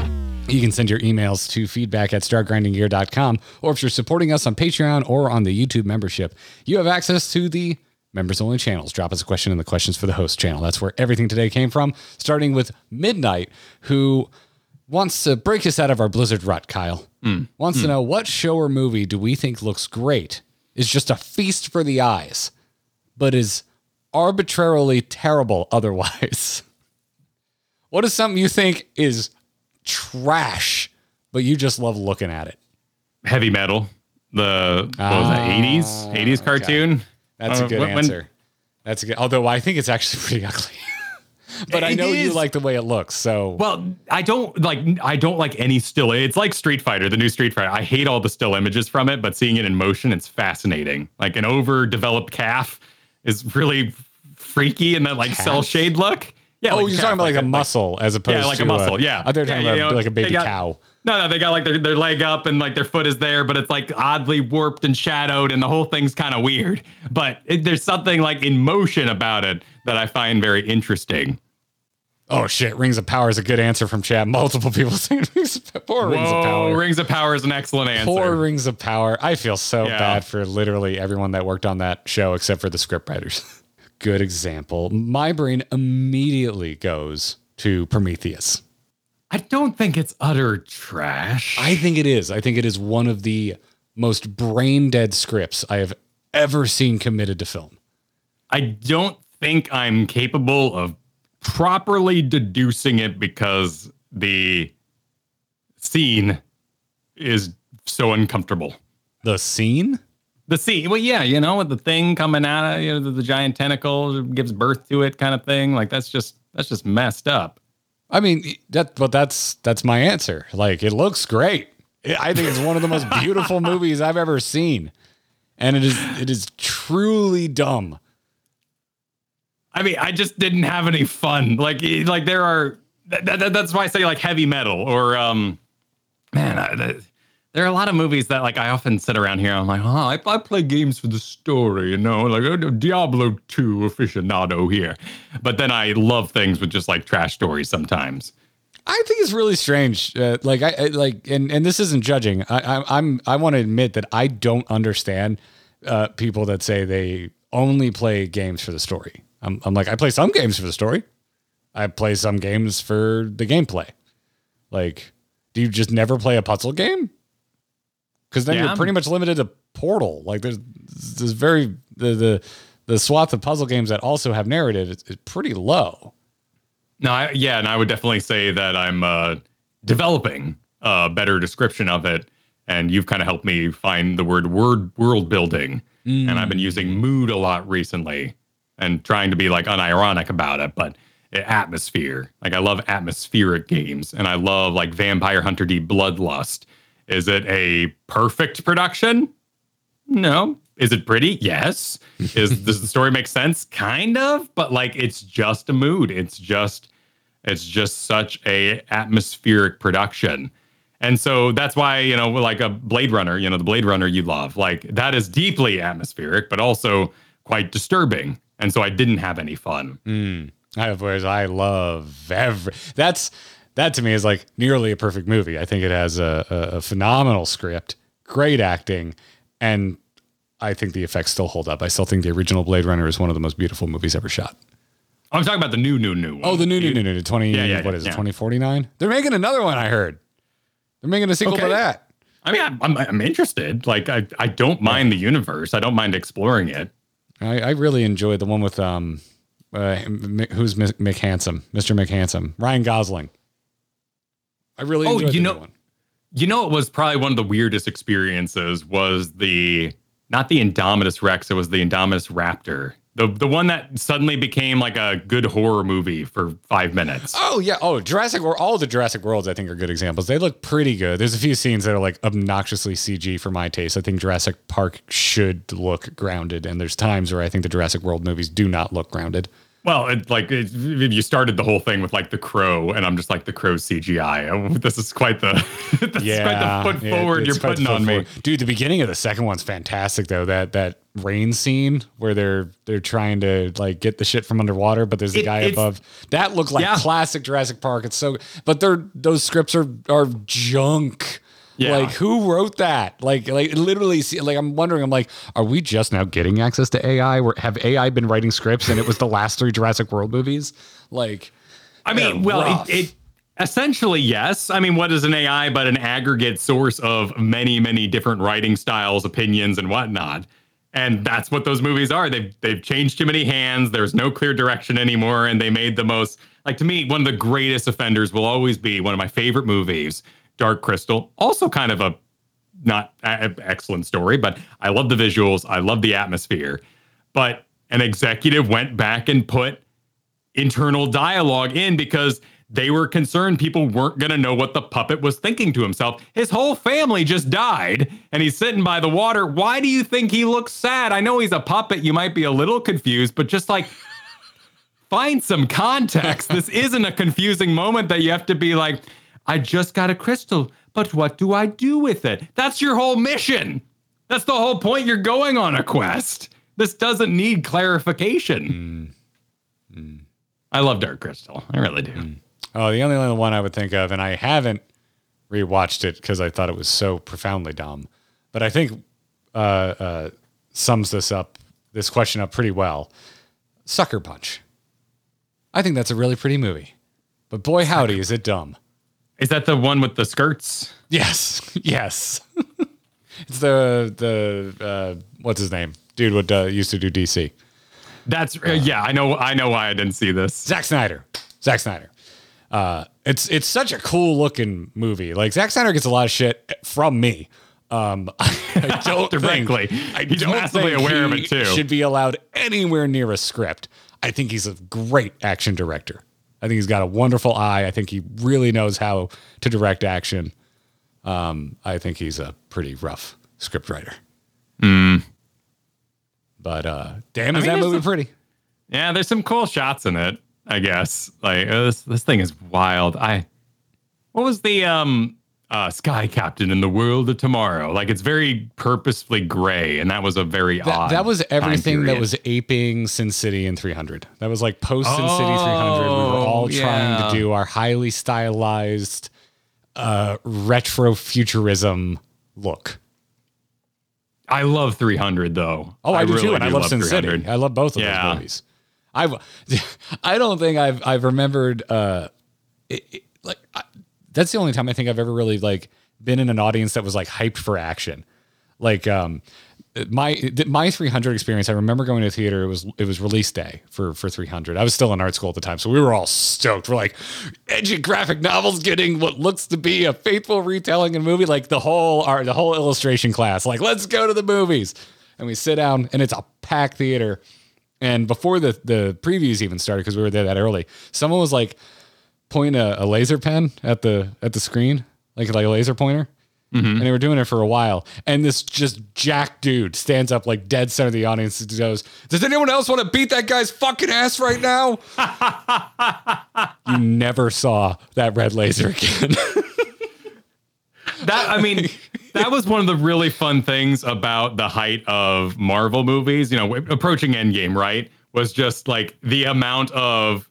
You can send your emails to feedback at startgrindinggear.com, or if you're supporting us on Patreon or on the YouTube membership, you have access to the members only channels. Drop us a question in the questions for the host channel. That's where everything today came from, starting with Midnight, who wants to break us out of our Blizzard rut, Kyle. Mm. Wants mm. to hmm. know what show or movie do we think looks great, is just a feast for the eyes, but is arbitrarily terrible otherwise. what is something you think is trash, but you just love looking at it? Heavy metal. The what was that, 80s? 80s cartoon? Okay. That's uh, a good when, answer. That's a good. Although I think it's actually pretty ugly. but I know is. you like the way it looks. So well, I don't like I don't like any still. It's like Street Fighter, the new Street Fighter. I hate all the still images from it, but seeing it in motion, it's fascinating. Like an overdeveloped calf is really freaky in that like calf? cell shade look. Yeah. Oh, like you're talking about like, like a muscle as opposed to yeah, like a muscle. A, yeah. I thought talking yeah, about know, like a baby got, cow. No, no, they got like their, their leg up and like their foot is there, but it's like oddly warped and shadowed, and the whole thing's kind of weird. But it, there's something like in motion about it that I find very interesting. Oh shit! Rings of Power is a good answer from chat. Multiple people saying Rings of Power. Rings of Power. Rings of Power is an excellent answer. Poor Rings of Power. I feel so yeah. bad for literally everyone that worked on that show except for the scriptwriters. good example. My brain immediately goes to Prometheus. I don't think it's utter trash. I think it is. I think it is one of the most brain dead scripts I have ever seen committed to film. I don't think I'm capable of properly deducing it because the scene is so uncomfortable. The scene? The scene, well, yeah, you know, with the thing coming out of you know, the, the giant tentacle gives birth to it, kind of thing. Like that's just that's just messed up. I mean, that but that's that's my answer. Like it looks great. I think it's one of the most beautiful movies I've ever seen. And it is it is truly dumb. I mean, I just didn't have any fun. Like like there are that, that, that's why I say like heavy metal or um man, I, there are a lot of movies that like I often sit around here. I'm like, oh, I, I play games for the story, you know, like oh, Diablo 2 aficionado here. But then I love things with just like trash stories sometimes. I think it's really strange. Uh, like I, I, like, and and this isn't judging. I, I I'm I want to admit that I don't understand uh, people that say they only play games for the story. I'm I'm like I play some games for the story. I play some games for the gameplay. Like, do you just never play a puzzle game? Because then yeah. you're pretty much limited to Portal. Like there's there's very the the the swath of puzzle games that also have narrative is, is pretty low. No, I, yeah, and I would definitely say that I'm uh, developing a better description of it, and you've kind of helped me find the word word world building, mm. and I've been using mood a lot recently, and trying to be like unironic about it, but atmosphere. Like I love atmospheric games, and I love like Vampire Hunter D Bloodlust is it a perfect production? No. Is it pretty? Yes. Is does the story make sense? Kind of, but like it's just a mood. It's just it's just such a atmospheric production. And so that's why, you know, like a Blade Runner, you know, the Blade Runner you love, like that is deeply atmospheric, but also quite disturbing. And so I didn't have any fun. Mm. Whereas I love every that's that to me is like nearly a perfect movie. I think it has a, a, a phenomenal script, great acting, and I think the effects still hold up. I still think the original Blade Runner is one of the most beautiful movies ever shot. I'm talking about the new, new, new one. Oh, the new, new, new, new, 20, yeah, yeah, what is yeah. it, 2049? They're making another one, I heard. They're making a sequel okay. to that. I mean, I'm, I'm interested. Like, I, I don't mind the universe. I don't mind exploring it. I, I really enjoyed the one with, um, uh, who's Mick Handsome, Mr. McHandsome, Ryan Gosling. I really oh, you know, one. You know, it was probably one of the weirdest experiences was the not the Indominus Rex, it was the Indominus Raptor. The the one that suddenly became like a good horror movie for five minutes. Oh yeah. Oh, Jurassic World. All the Jurassic Worlds, I think, are good examples. They look pretty good. There's a few scenes that are like obnoxiously CG for my taste. I think Jurassic Park should look grounded, and there's times where I think the Jurassic World movies do not look grounded. Well, it, like it, you started the whole thing with like the crow, and I'm just like the crow CGI. This is quite the this yeah, quite the foot forward you're putting on me, dude. The beginning of the second one's fantastic though. That that rain scene where they're they're trying to like get the shit from underwater, but there's a guy above. That looked like yeah. classic Jurassic Park. It's so, but they're those scripts are are junk. Yeah. Like who wrote that? Like like literally see, like I'm wondering I'm like are we just now getting access to AI? Where have AI been writing scripts and it was the last three Jurassic World movies? Like I mean, well, it, it essentially yes. I mean, what is an AI but an aggregate source of many many different writing styles, opinions and whatnot. And that's what those movies are. They've they've changed too many hands. There's no clear direction anymore, and they made the most like to me one of the greatest offenders will always be one of my favorite movies Dark Crystal, also kind of a not a- excellent story, but I love the visuals. I love the atmosphere. But an executive went back and put internal dialogue in because they were concerned people weren't going to know what the puppet was thinking to himself. His whole family just died and he's sitting by the water. Why do you think he looks sad? I know he's a puppet. You might be a little confused, but just like find some context. this isn't a confusing moment that you have to be like, I just got a crystal, but what do I do with it? That's your whole mission. That's the whole point you're going on a quest. This doesn't need clarification. Mm. Mm. I love Dark Crystal. I really do. Mm. Oh, the only other one I would think of, and I haven't rewatched it because I thought it was so profoundly dumb, but I think uh, uh, sums this up, this question up pretty well. Sucker Punch. I think that's a really pretty movie. But boy, howdy, is it dumb. Is that the one with the skirts? Yes, yes. it's the the uh, what's his name? Dude, what uh, used to do DC? That's uh, yeah. I know. I know why I didn't see this. Zack Snyder. Zack Snyder. Uh, it's it's such a cool looking movie. Like Zack Snyder gets a lot of shit from me. Um, I don't Directly. Think, I He's don't massively think aware of he it, too. Should be allowed anywhere near a script. I think he's a great action director. I think he's got a wonderful eye. I think he really knows how to direct action. Um, I think he's a pretty rough script writer. But uh, damn, is Hmm. mean, that movie some- pretty? Yeah, there's some cool shots in it. I guess like uh, this. This thing is wild. I. What was the um uh Sky Captain in the World of Tomorrow? Like it's very purposefully gray, and that was a very That, odd. that was everything that was aping Sin City in 300. That was like post Sin City 300. We were all Oh, trying to do our highly stylized uh, retro futurism look. I love 300 though. Oh, I, do too, really and I love love Sin City. I love both of Yeah. those movies. I, I don't think I've I've remembered. Uh, it, I, that's the only time I think I've ever really like been in an audience that was like hyped for action. Like um, my my 300 experience. I remember going to theater. It was it was release day for for 300. I was still in art school at the time, so we were all stoked. We're like, edgy graphic novels getting what looks to be a faithful retelling of a movie. Like the whole art, the whole illustration class. Like, let's go to the movies. And we sit down, and it's a packed theater. And before the the previews even started, because we were there that early, someone was like pointing a, a laser pen at the at the screen, like like a laser pointer. Mm-hmm. And they were doing it for a while. And this just jack dude stands up like dead center of the audience and goes, Does anyone else want to beat that guy's fucking ass right now? you never saw that red laser again. That I mean, that was one of the really fun things about the height of Marvel movies. You know, approaching Endgame, right? Was just like the amount of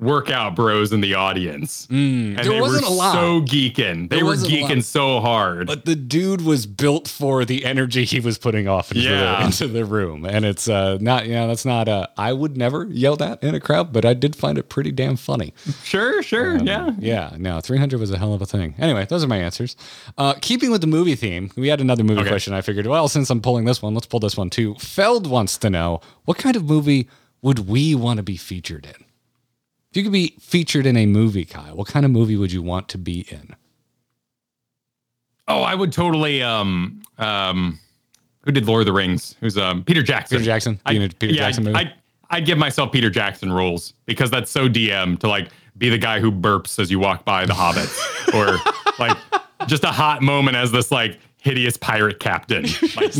workout bros in the audience, and there they wasn't were a lot. so geeking. They There were wasn't a lot. geeking so hard. but the dude was built for the energy he was putting off into, Yeah. the, into the room. And it's uh, not, you know, that's not, uh, I would never yell that in a crowd, but I did find it pretty damn funny. sure, sure, yeah. Yeah, no, 300 was a hell of a thing. Anyway, those are my answers. Uh, keeping with the movie theme, we had another movie Okay. question. I figured, well, since I'm pulling this one, let's pull this one too. Feld wants to know what kind of movie would we want to be featured in? You could be featured in a movie, Kyle, what kind of movie would you want to be in? Oh, I would totally. Um, um, who did Lord of the Rings? Who's um Peter Jackson? Peter Jackson? I, Peter yeah, Jackson movie? I I give myself Peter Jackson roles because that's so DM to like be the guy who burps as you walk by the Hobbits, or like just a hot moment as this like hideous pirate captain. Like,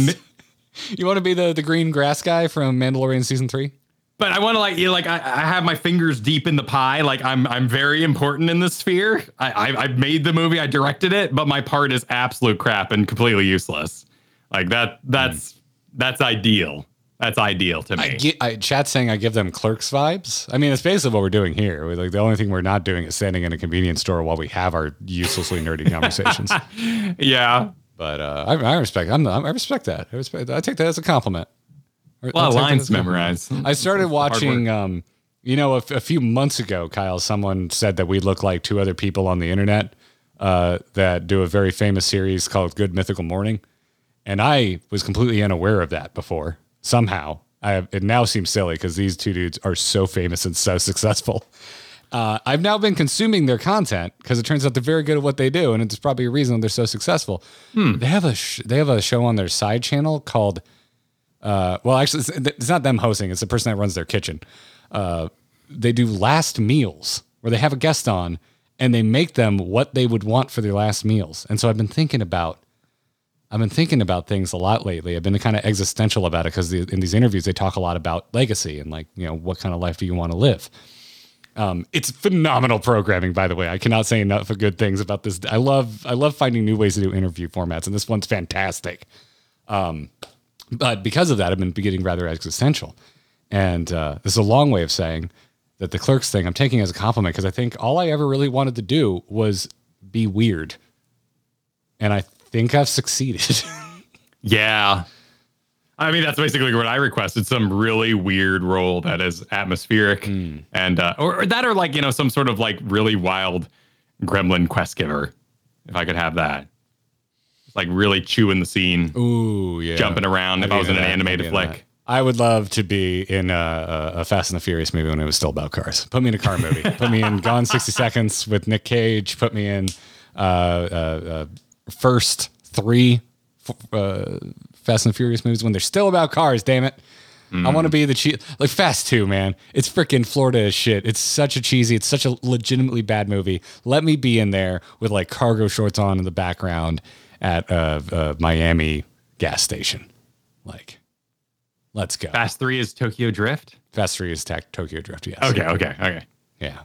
You want to be the, the green grass guy from Mandalorian season three? But I want to like you know, like I, I have my fingers deep in the pie. Like I'm I'm very important in this sphere. I, I I made the movie, I directed it, but my part is absolute crap and completely useless. Like that that's that's ideal. That's ideal to me. I get, I, chat's saying I give them clerks vibes. I mean, it's basically what we're doing here. We're like the only thing we're not doing is standing in a convenience store while we have our uselessly nerdy conversations. yeah. But uh, I, I respect. I'm, I respect that. I respect. I take that as a compliment. A lot of lines to memorize. I started watching. Um, you know, a, f- a few months ago, Kyle, someone said that we look like two other people on the internet uh, that do a very famous series called Good Mythical Morning, and I was completely unaware of that before. Somehow, I, it now seems silly because these two dudes are so famous and so successful. Uh, I've now been consuming their content because it turns out they're very good at what they do, and it's probably a reason they're so successful. They have a sh- they have a show on their side channel called. Uh, well, actually, it's, it's not them hosting; it's the person that runs their kitchen. Uh, they do last meals where they have a guest on and they make them what they would want for their last meals. And so I've been thinking about. I've been thinking about things a lot lately. I've been kind of existential about it because the, in these interviews they talk a lot about legacy and like you know what kind of life do you want to live. Um, it's phenomenal programming, by the way. I cannot say enough good things about this. I love I love finding new ways to do interview formats, and this one's fantastic. Um, but because of that, I've been getting rather existential, and uh, this is a long way of saying that the clerks thing I'm taking as a compliment because I think all I ever really wanted to do was be weird, and I think I've succeeded. Yeah. I mean, that's basically what I requested. Some really weird role that is atmospheric, and uh, or, or that, or like you know, some sort of like really wild gremlin quest giver. If I could have that, like really chewing the scene, Ooh, yeah. jumping around. If I'd I was in an that. Animated flick, that. I would love to be in a, a, Fast and the Furious movie when it was still about cars. Put me in a car movie. Put me in Gone 60 Seconds with Nick Cage. Put me in uh, uh, uh, first three f- uh, Fast and the Furious movies when they're still about cars, damn it. I want to be the cheese. Like Fast 2, man. It's freaking Florida as shit. It's such a cheesy, it's such a legitimately bad movie. Let me be in there with like cargo shorts on in the background at a, a Miami gas station. Like, let's go. Fast Three is Tokyo Drift. Fast 3 is Ta- Tokyo Drift, yes. Okay, okay, okay. Yeah.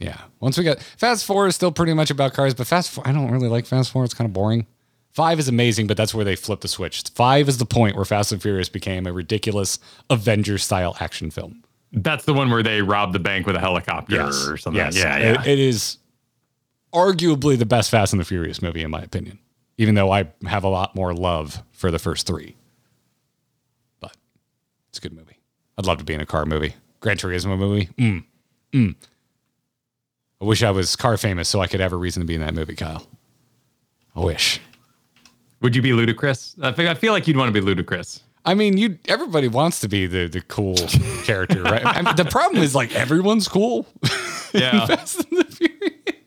Yeah. Once we got Fast 4 is still pretty much about cars, but Fast 4, I don't really like Fast 4. It's kind of boring. Five is amazing, but that's where they flip the switch. Five is the point where Fast and Furious became a ridiculous Avengers style action film. That's the one where they rob the bank with a helicopter or something. Yes. Yeah, It- yeah. it is arguably the best Fast and the Furious movie, in my opinion, even though I have a lot more love for the first three. But it's a good movie. I'd love to be in a car movie. Gran Turismo movie. Mm. Mm. I wish I was car famous so I could have a reason to be in that movie, Kyle. I wish. Would you be Ludacris? I I feel like you'd want to be Ludacris. I mean, you everybody wants to be the the cool character, right? I mean, the problem is like everyone's cool. Yeah. Fast and the Furious.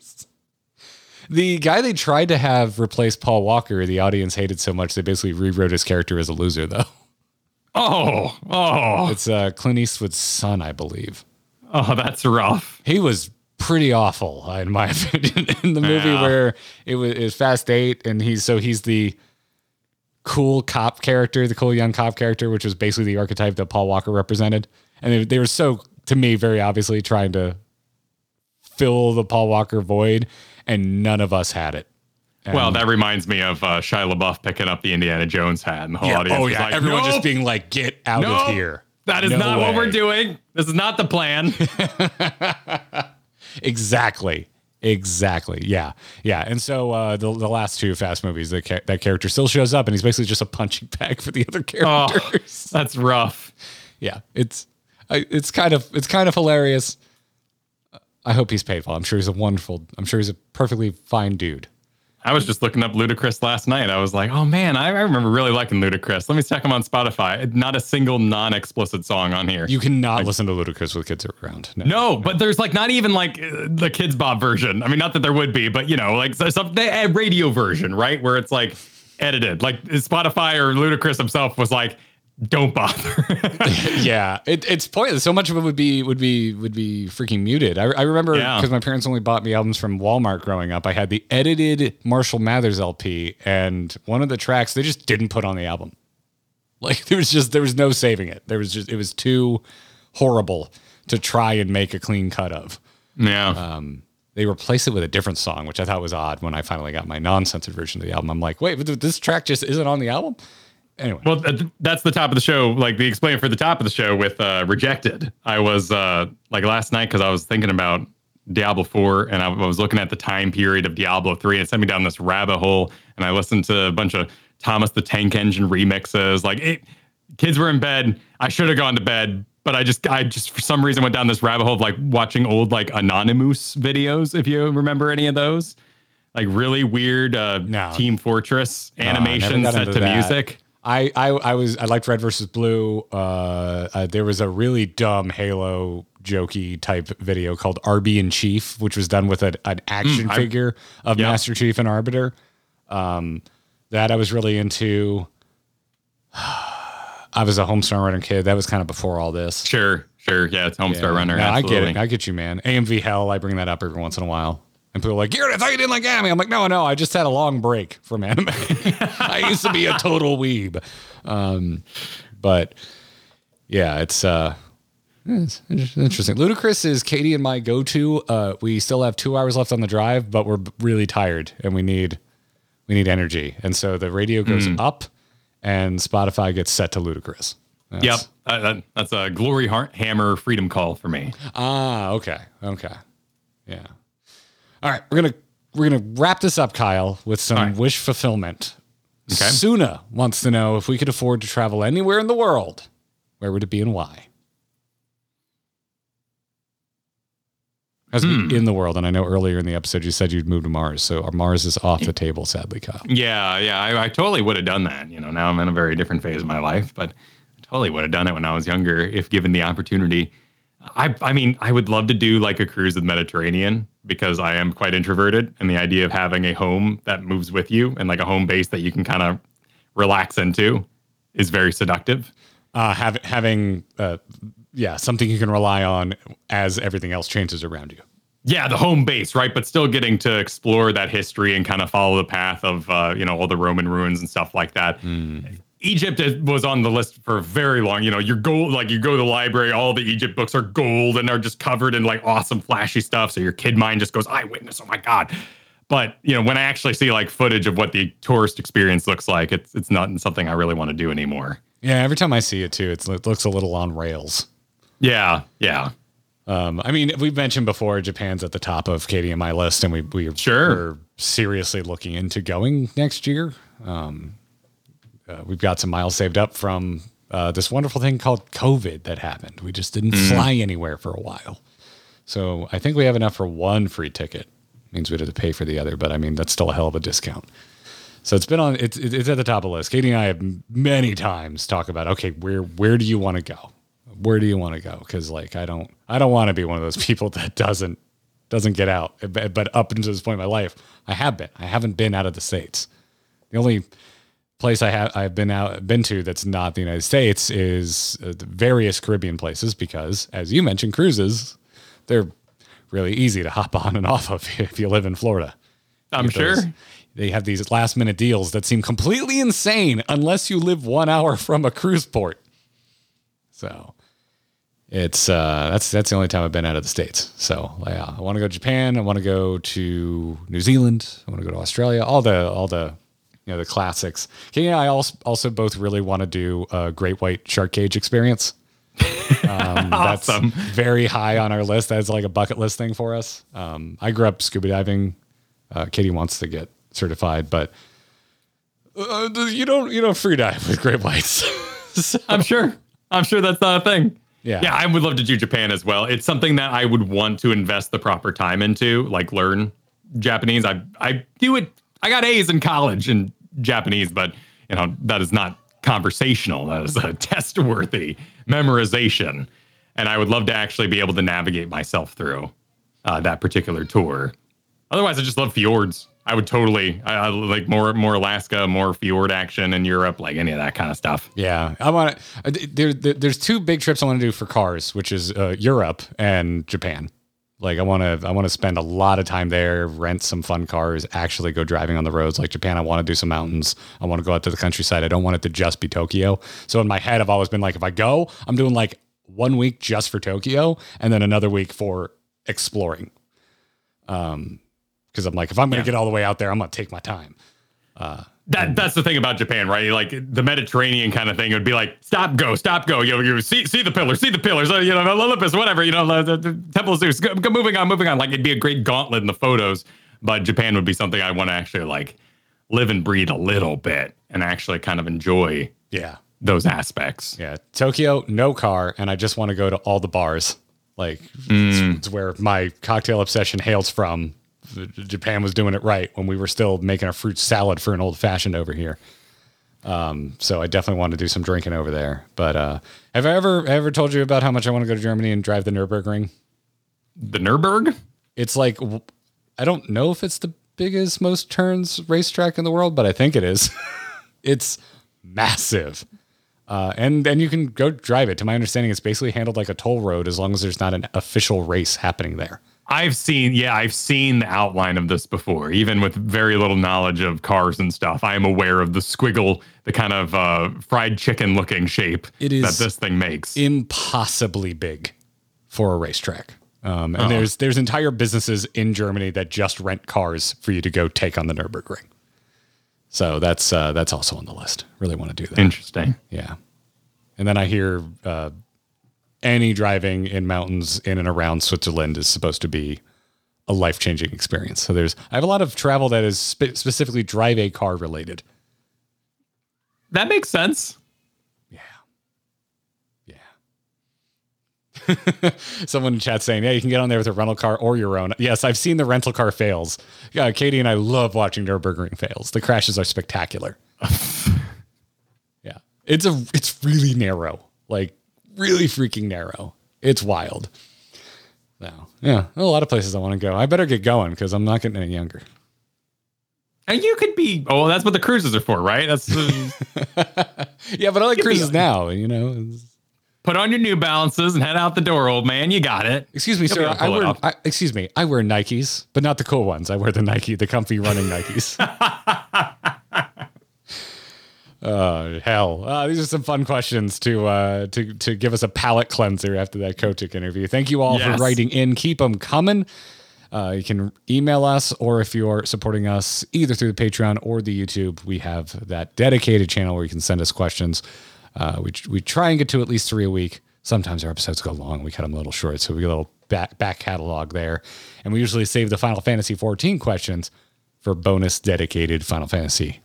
The guy they tried to have replace Paul Walker, the audience hated so much they basically rewrote his character as a loser. Though oh, oh, it's uh, Clint Eastwood's son, I believe. oh, that's rough. He was pretty awful, in my opinion, in the movie Yeah. where it was, it was Fast Eight, and he's so he's the cool cop character, the cool young cop character, which was basically the archetype that Paul Walker represented. And they, they were so, to me, very obviously trying to fill the Paul Walker void, and none of us had it. Well, that reminds me of uh, Shia LaBeouf picking up the Indiana Jones hat, and the whole audience oh yeah, like, everyone just being like, "Get out nope, of here." That is No not what we're doing. This is not the plan. Exactly. Exactly. Yeah. Yeah. And so uh, the the last two Fast movies, the ca- that character still shows up, and he's basically just a punching bag for the other oh, characters. that's rough. Yeah. It's it's kind of it's kind of hilarious. I hope he's paid well. I'm sure he's a wonderful. I'm sure he's a perfectly fine dude. I was just looking up Ludacris last night. I was like, oh man, I, I remember really liking Ludacris. Let me check him on Spotify. Not a single non-explicit song on here. You cannot listen to Ludacris with kids around. No. no, but there's like not even like uh, the Kidz Bop version. I mean, not that there would be, but you know, like so- some uh, radio version, right, where it's like edited. Like Spotify or Ludacris himself was like, don't bother. yeah, it, it's pointless. So much of it would be would be would be freaking muted. I, I remember Yeah. because my parents only bought me albums from Walmart growing up. I had the edited Marshall Mathers LP, and one of the tracks they just didn't put on the album. Like there was just there was no saving it. There was just it was too horrible to try and make a clean cut of. yeah. Um, they replaced it with a different song, which I thought was odd when I finally got my non-censored version of the album. I'm like, wait, but this track just isn't on the album. Anyway, Well, th- that's the top of the show. Like the explain for the top of the show with uh, rejected. I was uh, like last night because I was thinking about Diablo Four and I was looking at the time period of Diablo Three and it sent me down this rabbit hole. And I listened to a bunch of Thomas the Tank Engine remixes. Like it, kids were in bed. I should have gone to bed, but I just I just for some reason went down this rabbit hole of like watching old like Anonymous videos. If you remember any of those. Like really weird uh, No. Team Fortress No, animation got set to that. music. I, I I was I liked Red versus Blue. Uh, uh, there was a really dumb Halo jokey type video called Arby in Chief, which was done with a, an action I- figure of yeah. Master Chief and Arbiter. Um, that I was really into. I was a Homestar Runner kid. That was kind of before all this. Sure, sure. Yeah, it's Homestar Runner. No, I get it. I get you, man. AMV Hell. I bring that up every once in a while. And people are like, Garrett, I thought you didn't like anime. I'm like, no, no, I just had a long break from anime. I used to be a total weeb. Um, but yeah, it's uh it's interesting. Ludacris is Katie and my go-to. Uh, we still have two hours left on the drive, but we're really tired and we need we need energy. And so the radio goes Hmm. up and Spotify gets set to Ludacris. That's- Yep, uh, that, that's a glory heart hammer freedom call for me. Ah, okay. Okay. Yeah. All right, we're gonna we're gonna wrap this up, Kyle, with some right. wish fulfillment. Okay. Suna wants to know if we could afford to travel anywhere in the world, where would it be and why? Has to be hmm. in the world, and I know earlier in the episode you said you'd move to Mars, so our Mars is off the table, sadly, Kyle. Yeah, yeah, I, I totally would have done that. You know, now I'm in a very different phase of my life, but I totally would have done it when I was younger if given the opportunity. I, I mean, I would love to do like a cruise of the Mediterranean because I am quite introverted, and the idea of having a home that moves with you and like a home base that you can kind of relax into is very seductive. Uh, have, having, uh, yeah, something you can rely on as everything else changes around you. Yeah, the home base, right? But still getting to explore that history and kind of follow the path of uh, you know all the Roman ruins and stuff like that. Egypt was on the list for very long. You know, your gold, like you go to the library, all the Egypt books are gold and are just covered in like awesome, flashy stuff. So your kid mind just goes, eyewitness, oh my God. But you know, when I actually see like footage of what the tourist experience looks like, it's it's not something I really want to do anymore. Yeah, every time I see it too, it's, it looks a little on rails. Yeah, yeah. Um, I mean, we've mentioned before Japan's at the top of Katie and my list, and we we Sure. we're seriously looking into going next year. Um, uh, we've got some miles saved up from uh, this wonderful thing called COVID that happened. We just didn't fly anywhere for a while, so I think we have enough for one free ticket. Means we'd have to pay for the other, but I mean that's still a hell of a discount. So it's been on. It's it's at the top of the list. Katie and I have many times talk about okay, where where do you want to go? Where do you want to go? Because like I don't I don't want to be one of those people that doesn't doesn't get out. But up until this point in my life, I have been. I haven't been out of the states. The only place I have I've been out been to that's not the United States is uh, various Caribbean places because, as you mentioned, cruises they're really easy to hop on and off of if you live in Florida. I'm sure. those- they have these last minute deals that seem completely insane unless you live one hour from a cruise port. So it's uh, that's that's the only time I've been out of the states. So yeah, I want to go to Japan. I want to go to New Zealand. I want to go to Australia. All the all the you know the classics. Kenny and I also also both really want to do a great white shark cage experience. Um, Awesome. That's very high on our list. That's like a bucket list thing for us. Um, I grew up scuba diving. Uh, Katie wants to get certified, but uh, you don't you don't free dive with great whites. So- I'm sure. I'm sure that's not a thing. Yeah. Yeah, I would love to do Japan as well. It's something that I would want to invest the proper time into, like learn Japanese. I I do it. I got A's in college in Japanese, but you know that is not conversational. That is a test worthy memorization, and I would love to actually be able to navigate myself through uh, that particular tour. Otherwise, I just love fjords. I would totally I, I like more more Alaska, more fjord action in Europe, like any of that kind of stuff. Yeah, I want to. There, there, there's two big trips I want to do for cars, which is uh, Europe and Japan. Like I want to, I want to spend a lot of time there, rent some fun cars, actually go driving on the roads. Like Japan, I want to do some mountains. I want to go out to the countryside. I don't want it to just be Tokyo. So in my head, I've always been like, if I go, I'm doing like one week just for Tokyo, and then another week for exploring. Um, because I'm like, if I'm gonna Yeah. get all the way out there, I'm gonna take my time. That that's the thing about Japan, right? Like the Mediterranean kind of thing. It would be like stop, go, stop, go. You know, you see see the pillars, see the pillars. uh, You know, Olympus, whatever. You know, the, the, Temple of Zeus. Go, go, moving on, moving on. Like it'd be a great gauntlet in the photos, but Japan would be something I want to actually like live and breathe a little bit and actually kind of enjoy Yeah, those aspects. Yeah, Tokyo, no car, and I just want to go to all the bars. Like it's, it's where my cocktail obsession hails from. Japan was doing it right when we were still making a fruit salad for an old fashioned over here. Um, so I definitely want to do some drinking over there. But uh, have I ever ever told you about how much I want to go to Germany and drive the Nurburgring? The Nurburg. It's like I don't know if it's the biggest, most turns racetrack in the world, but I think it is. it's massive. Uh, and and you can go drive it. To my understanding, it's basically handled like a toll road as long as there's not an official race happening there. I've seen, yeah, I've seen the outline of this before, even with very little knowledge of cars and stuff. I am aware of the squiggle, the kind of uh, fried chicken looking shape It is that this thing makes. Impossibly big for a racetrack. Um, and there's there's entire businesses in Germany that just rent cars for you to go take on the Nurburgring. So that's uh, that's also on the list. Really want to do that. Interesting. Yeah. And then I hear uh, any driving in mountains in and around Switzerland is supposed to be a life changing experience. So there's, I have a lot of travel that is spe- specifically drive a car related. That makes sense. Yeah. Yeah. Someone in chat saying, "Yeah, you can get on there with a rental car or your own." Yes, I've seen the rental car fails. Yeah, Katie and I love watching Nurburgring fails. The crashes are spectacular. yeah, it's a it's really narrow, like really freaking narrow. It's wild. No, yeah, a lot of places I want to go. I better get going because I'm not getting any younger. And you could be. Oh, that's what the cruises are for, right? That's yeah, but I like cruises now. You know. Put on your New Balances and head out the door, old man. You got it. Excuse me, You'll sir. I wear. I, excuse me. I wear Nikes, but not the cool ones. I wear the Nike, the comfy running Nikes. Oh hell! Uh, these are some fun questions to uh, to to give us a palate cleanser after that Kotick interview. Thank you all Yes. for writing in. Keep them coming. Uh, you can email us, or if you're supporting us either through the Patreon or the YouTube, we have that dedicated channel where you can send us questions. Uh, we we try and get to at least three a week. Sometimes our episodes go long. We cut them a little short, so we get a little back back catalog there, and we usually save the Final Fantasy 14 questions for bonus dedicated Final Fantasy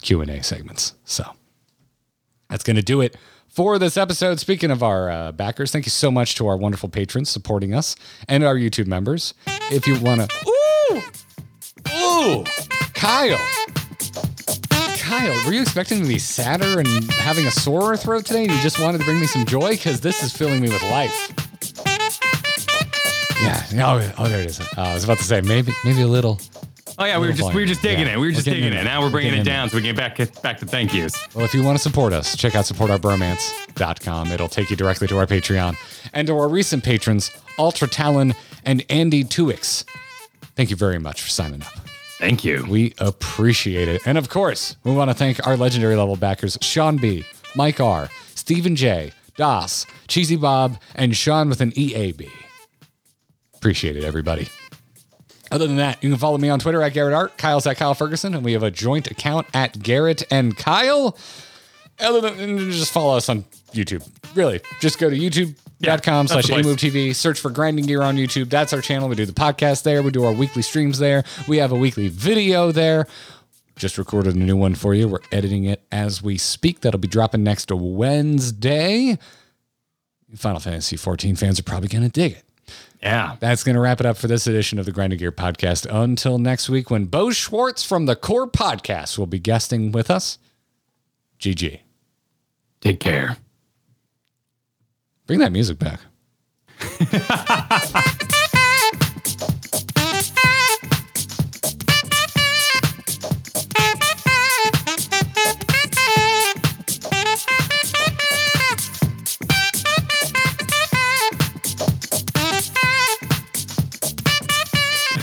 Q and A segments. So that's going to do it for this episode. Speaking of our uh, backers, thank you so much to our wonderful patrons supporting us and our YouTube members. If you want to, ooh, ooh, Kyle. Kyle, were you expecting to be sadder and having a sore throat today? And you just wanted to bring me some joy because this is filling me with life. Yeah. Oh, oh, there it is. Uh, I was about to say maybe, maybe a little. Oh yeah, we were just we were just digging Yeah, it. We were we're just digging in it. Now we're We're bringing getting it down, so we can get back back to thank yous. Well, if you want to support us, check out supportourbromance.com. It'll take you directly to our Patreon and to our recent patrons, Ultra Talon and Andy Tuix. Thank you very much for signing up. Thank you. We appreciate it. And of course, we want to thank our legendary level backers Sean B, Mike R, Stephen J, Das, Cheesy Bob, and Sean with an EAB. Appreciate it, everybody. Other than that, you can follow me on Twitter at Garrett Art, Kyle's at Kyle Ferguson, and we have a joint account at Garrett and Kyle. Other than just follow us on YouTube. Really, just go to youtube.com that's slash place. AMoveTV, search for Grinding Gear on YouTube. That's our channel. We do the podcast there. We do our weekly streams there. We have a weekly video there. Just recorded a new one for you. We're editing it as we speak. That'll be dropping next Wednesday. Final Fantasy 14 fans are probably going to dig it. Yeah. That's going to wrap it up for this edition of the Grinding Gear podcast. Until next week, when Bo Schwartz from the Core Podcast will be guesting with us. GG. Take care. Bring that music back.